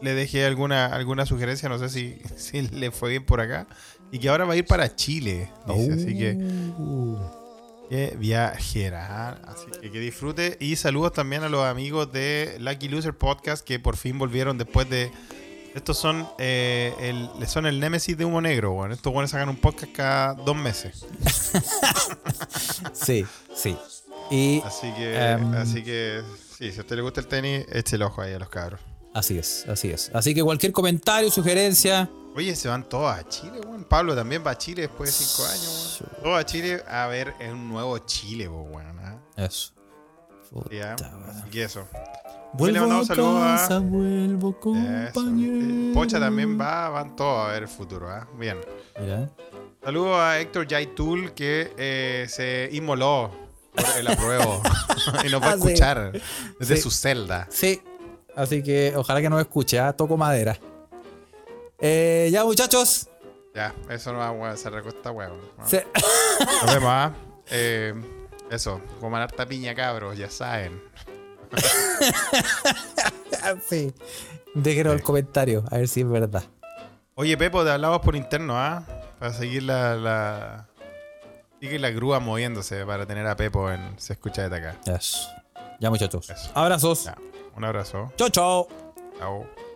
le dejé alguna, alguna sugerencia. No sé si, *laughs* si le fue bien por acá. Y que ahora va a ir para Chile. Dice. Así que Uh. que viajera. Así que que disfrute. Y saludos también a los amigos de Lucky Loser Podcast que por fin volvieron después de. Estos son, eh, el, son el némesis de Humo Negro, bueno. Estos buenos sacan un podcast cada dos meses. *laughs* Sí, sí. Y Así que, Em. así que, sí, si a usted le gusta el tenis, eche el ojo ahí a los cabros. así es, así es. Así que cualquier comentario, sugerencia. Oye, se van todos a Chile, weón. Pablo también va a Chile después de cinco años, weón. Todos a Chile a ver en un nuevo Chile, weón. ¿ah? Eso. Ya, así que eso. Vuelvo le mandamos saludos a- casa, vuelvo compañero. Pocha también va, van todos a ver el futuro, ¿ah? Bien. Mira. Saludos a Héctor Yaitul que eh, se inmoló el apruebo *laughs* *laughs* y nos va a sí. escuchar desde Sí. su celda. Sí. Así que ojalá que nos escuche, ¿ah? toco madera. Eh, ya, muchachos. Ya, eso no va a se recuesta, weón. ¿no? Nos vemos, ¿ah? *laughs* Eh, eso, coman harta piña, cabros, ya saben. sí. Déjenos el comentario, a ver si es verdad. Oye, Pepo, te hablamos por interno, ¿ah? Para seguir la, la. Sigue la grúa moviéndose para tener a Pepo en Se escucha desde acá. Eso. Ya, muchachos. Abrazos. Ya, un abrazo. Chao, chao. Chao.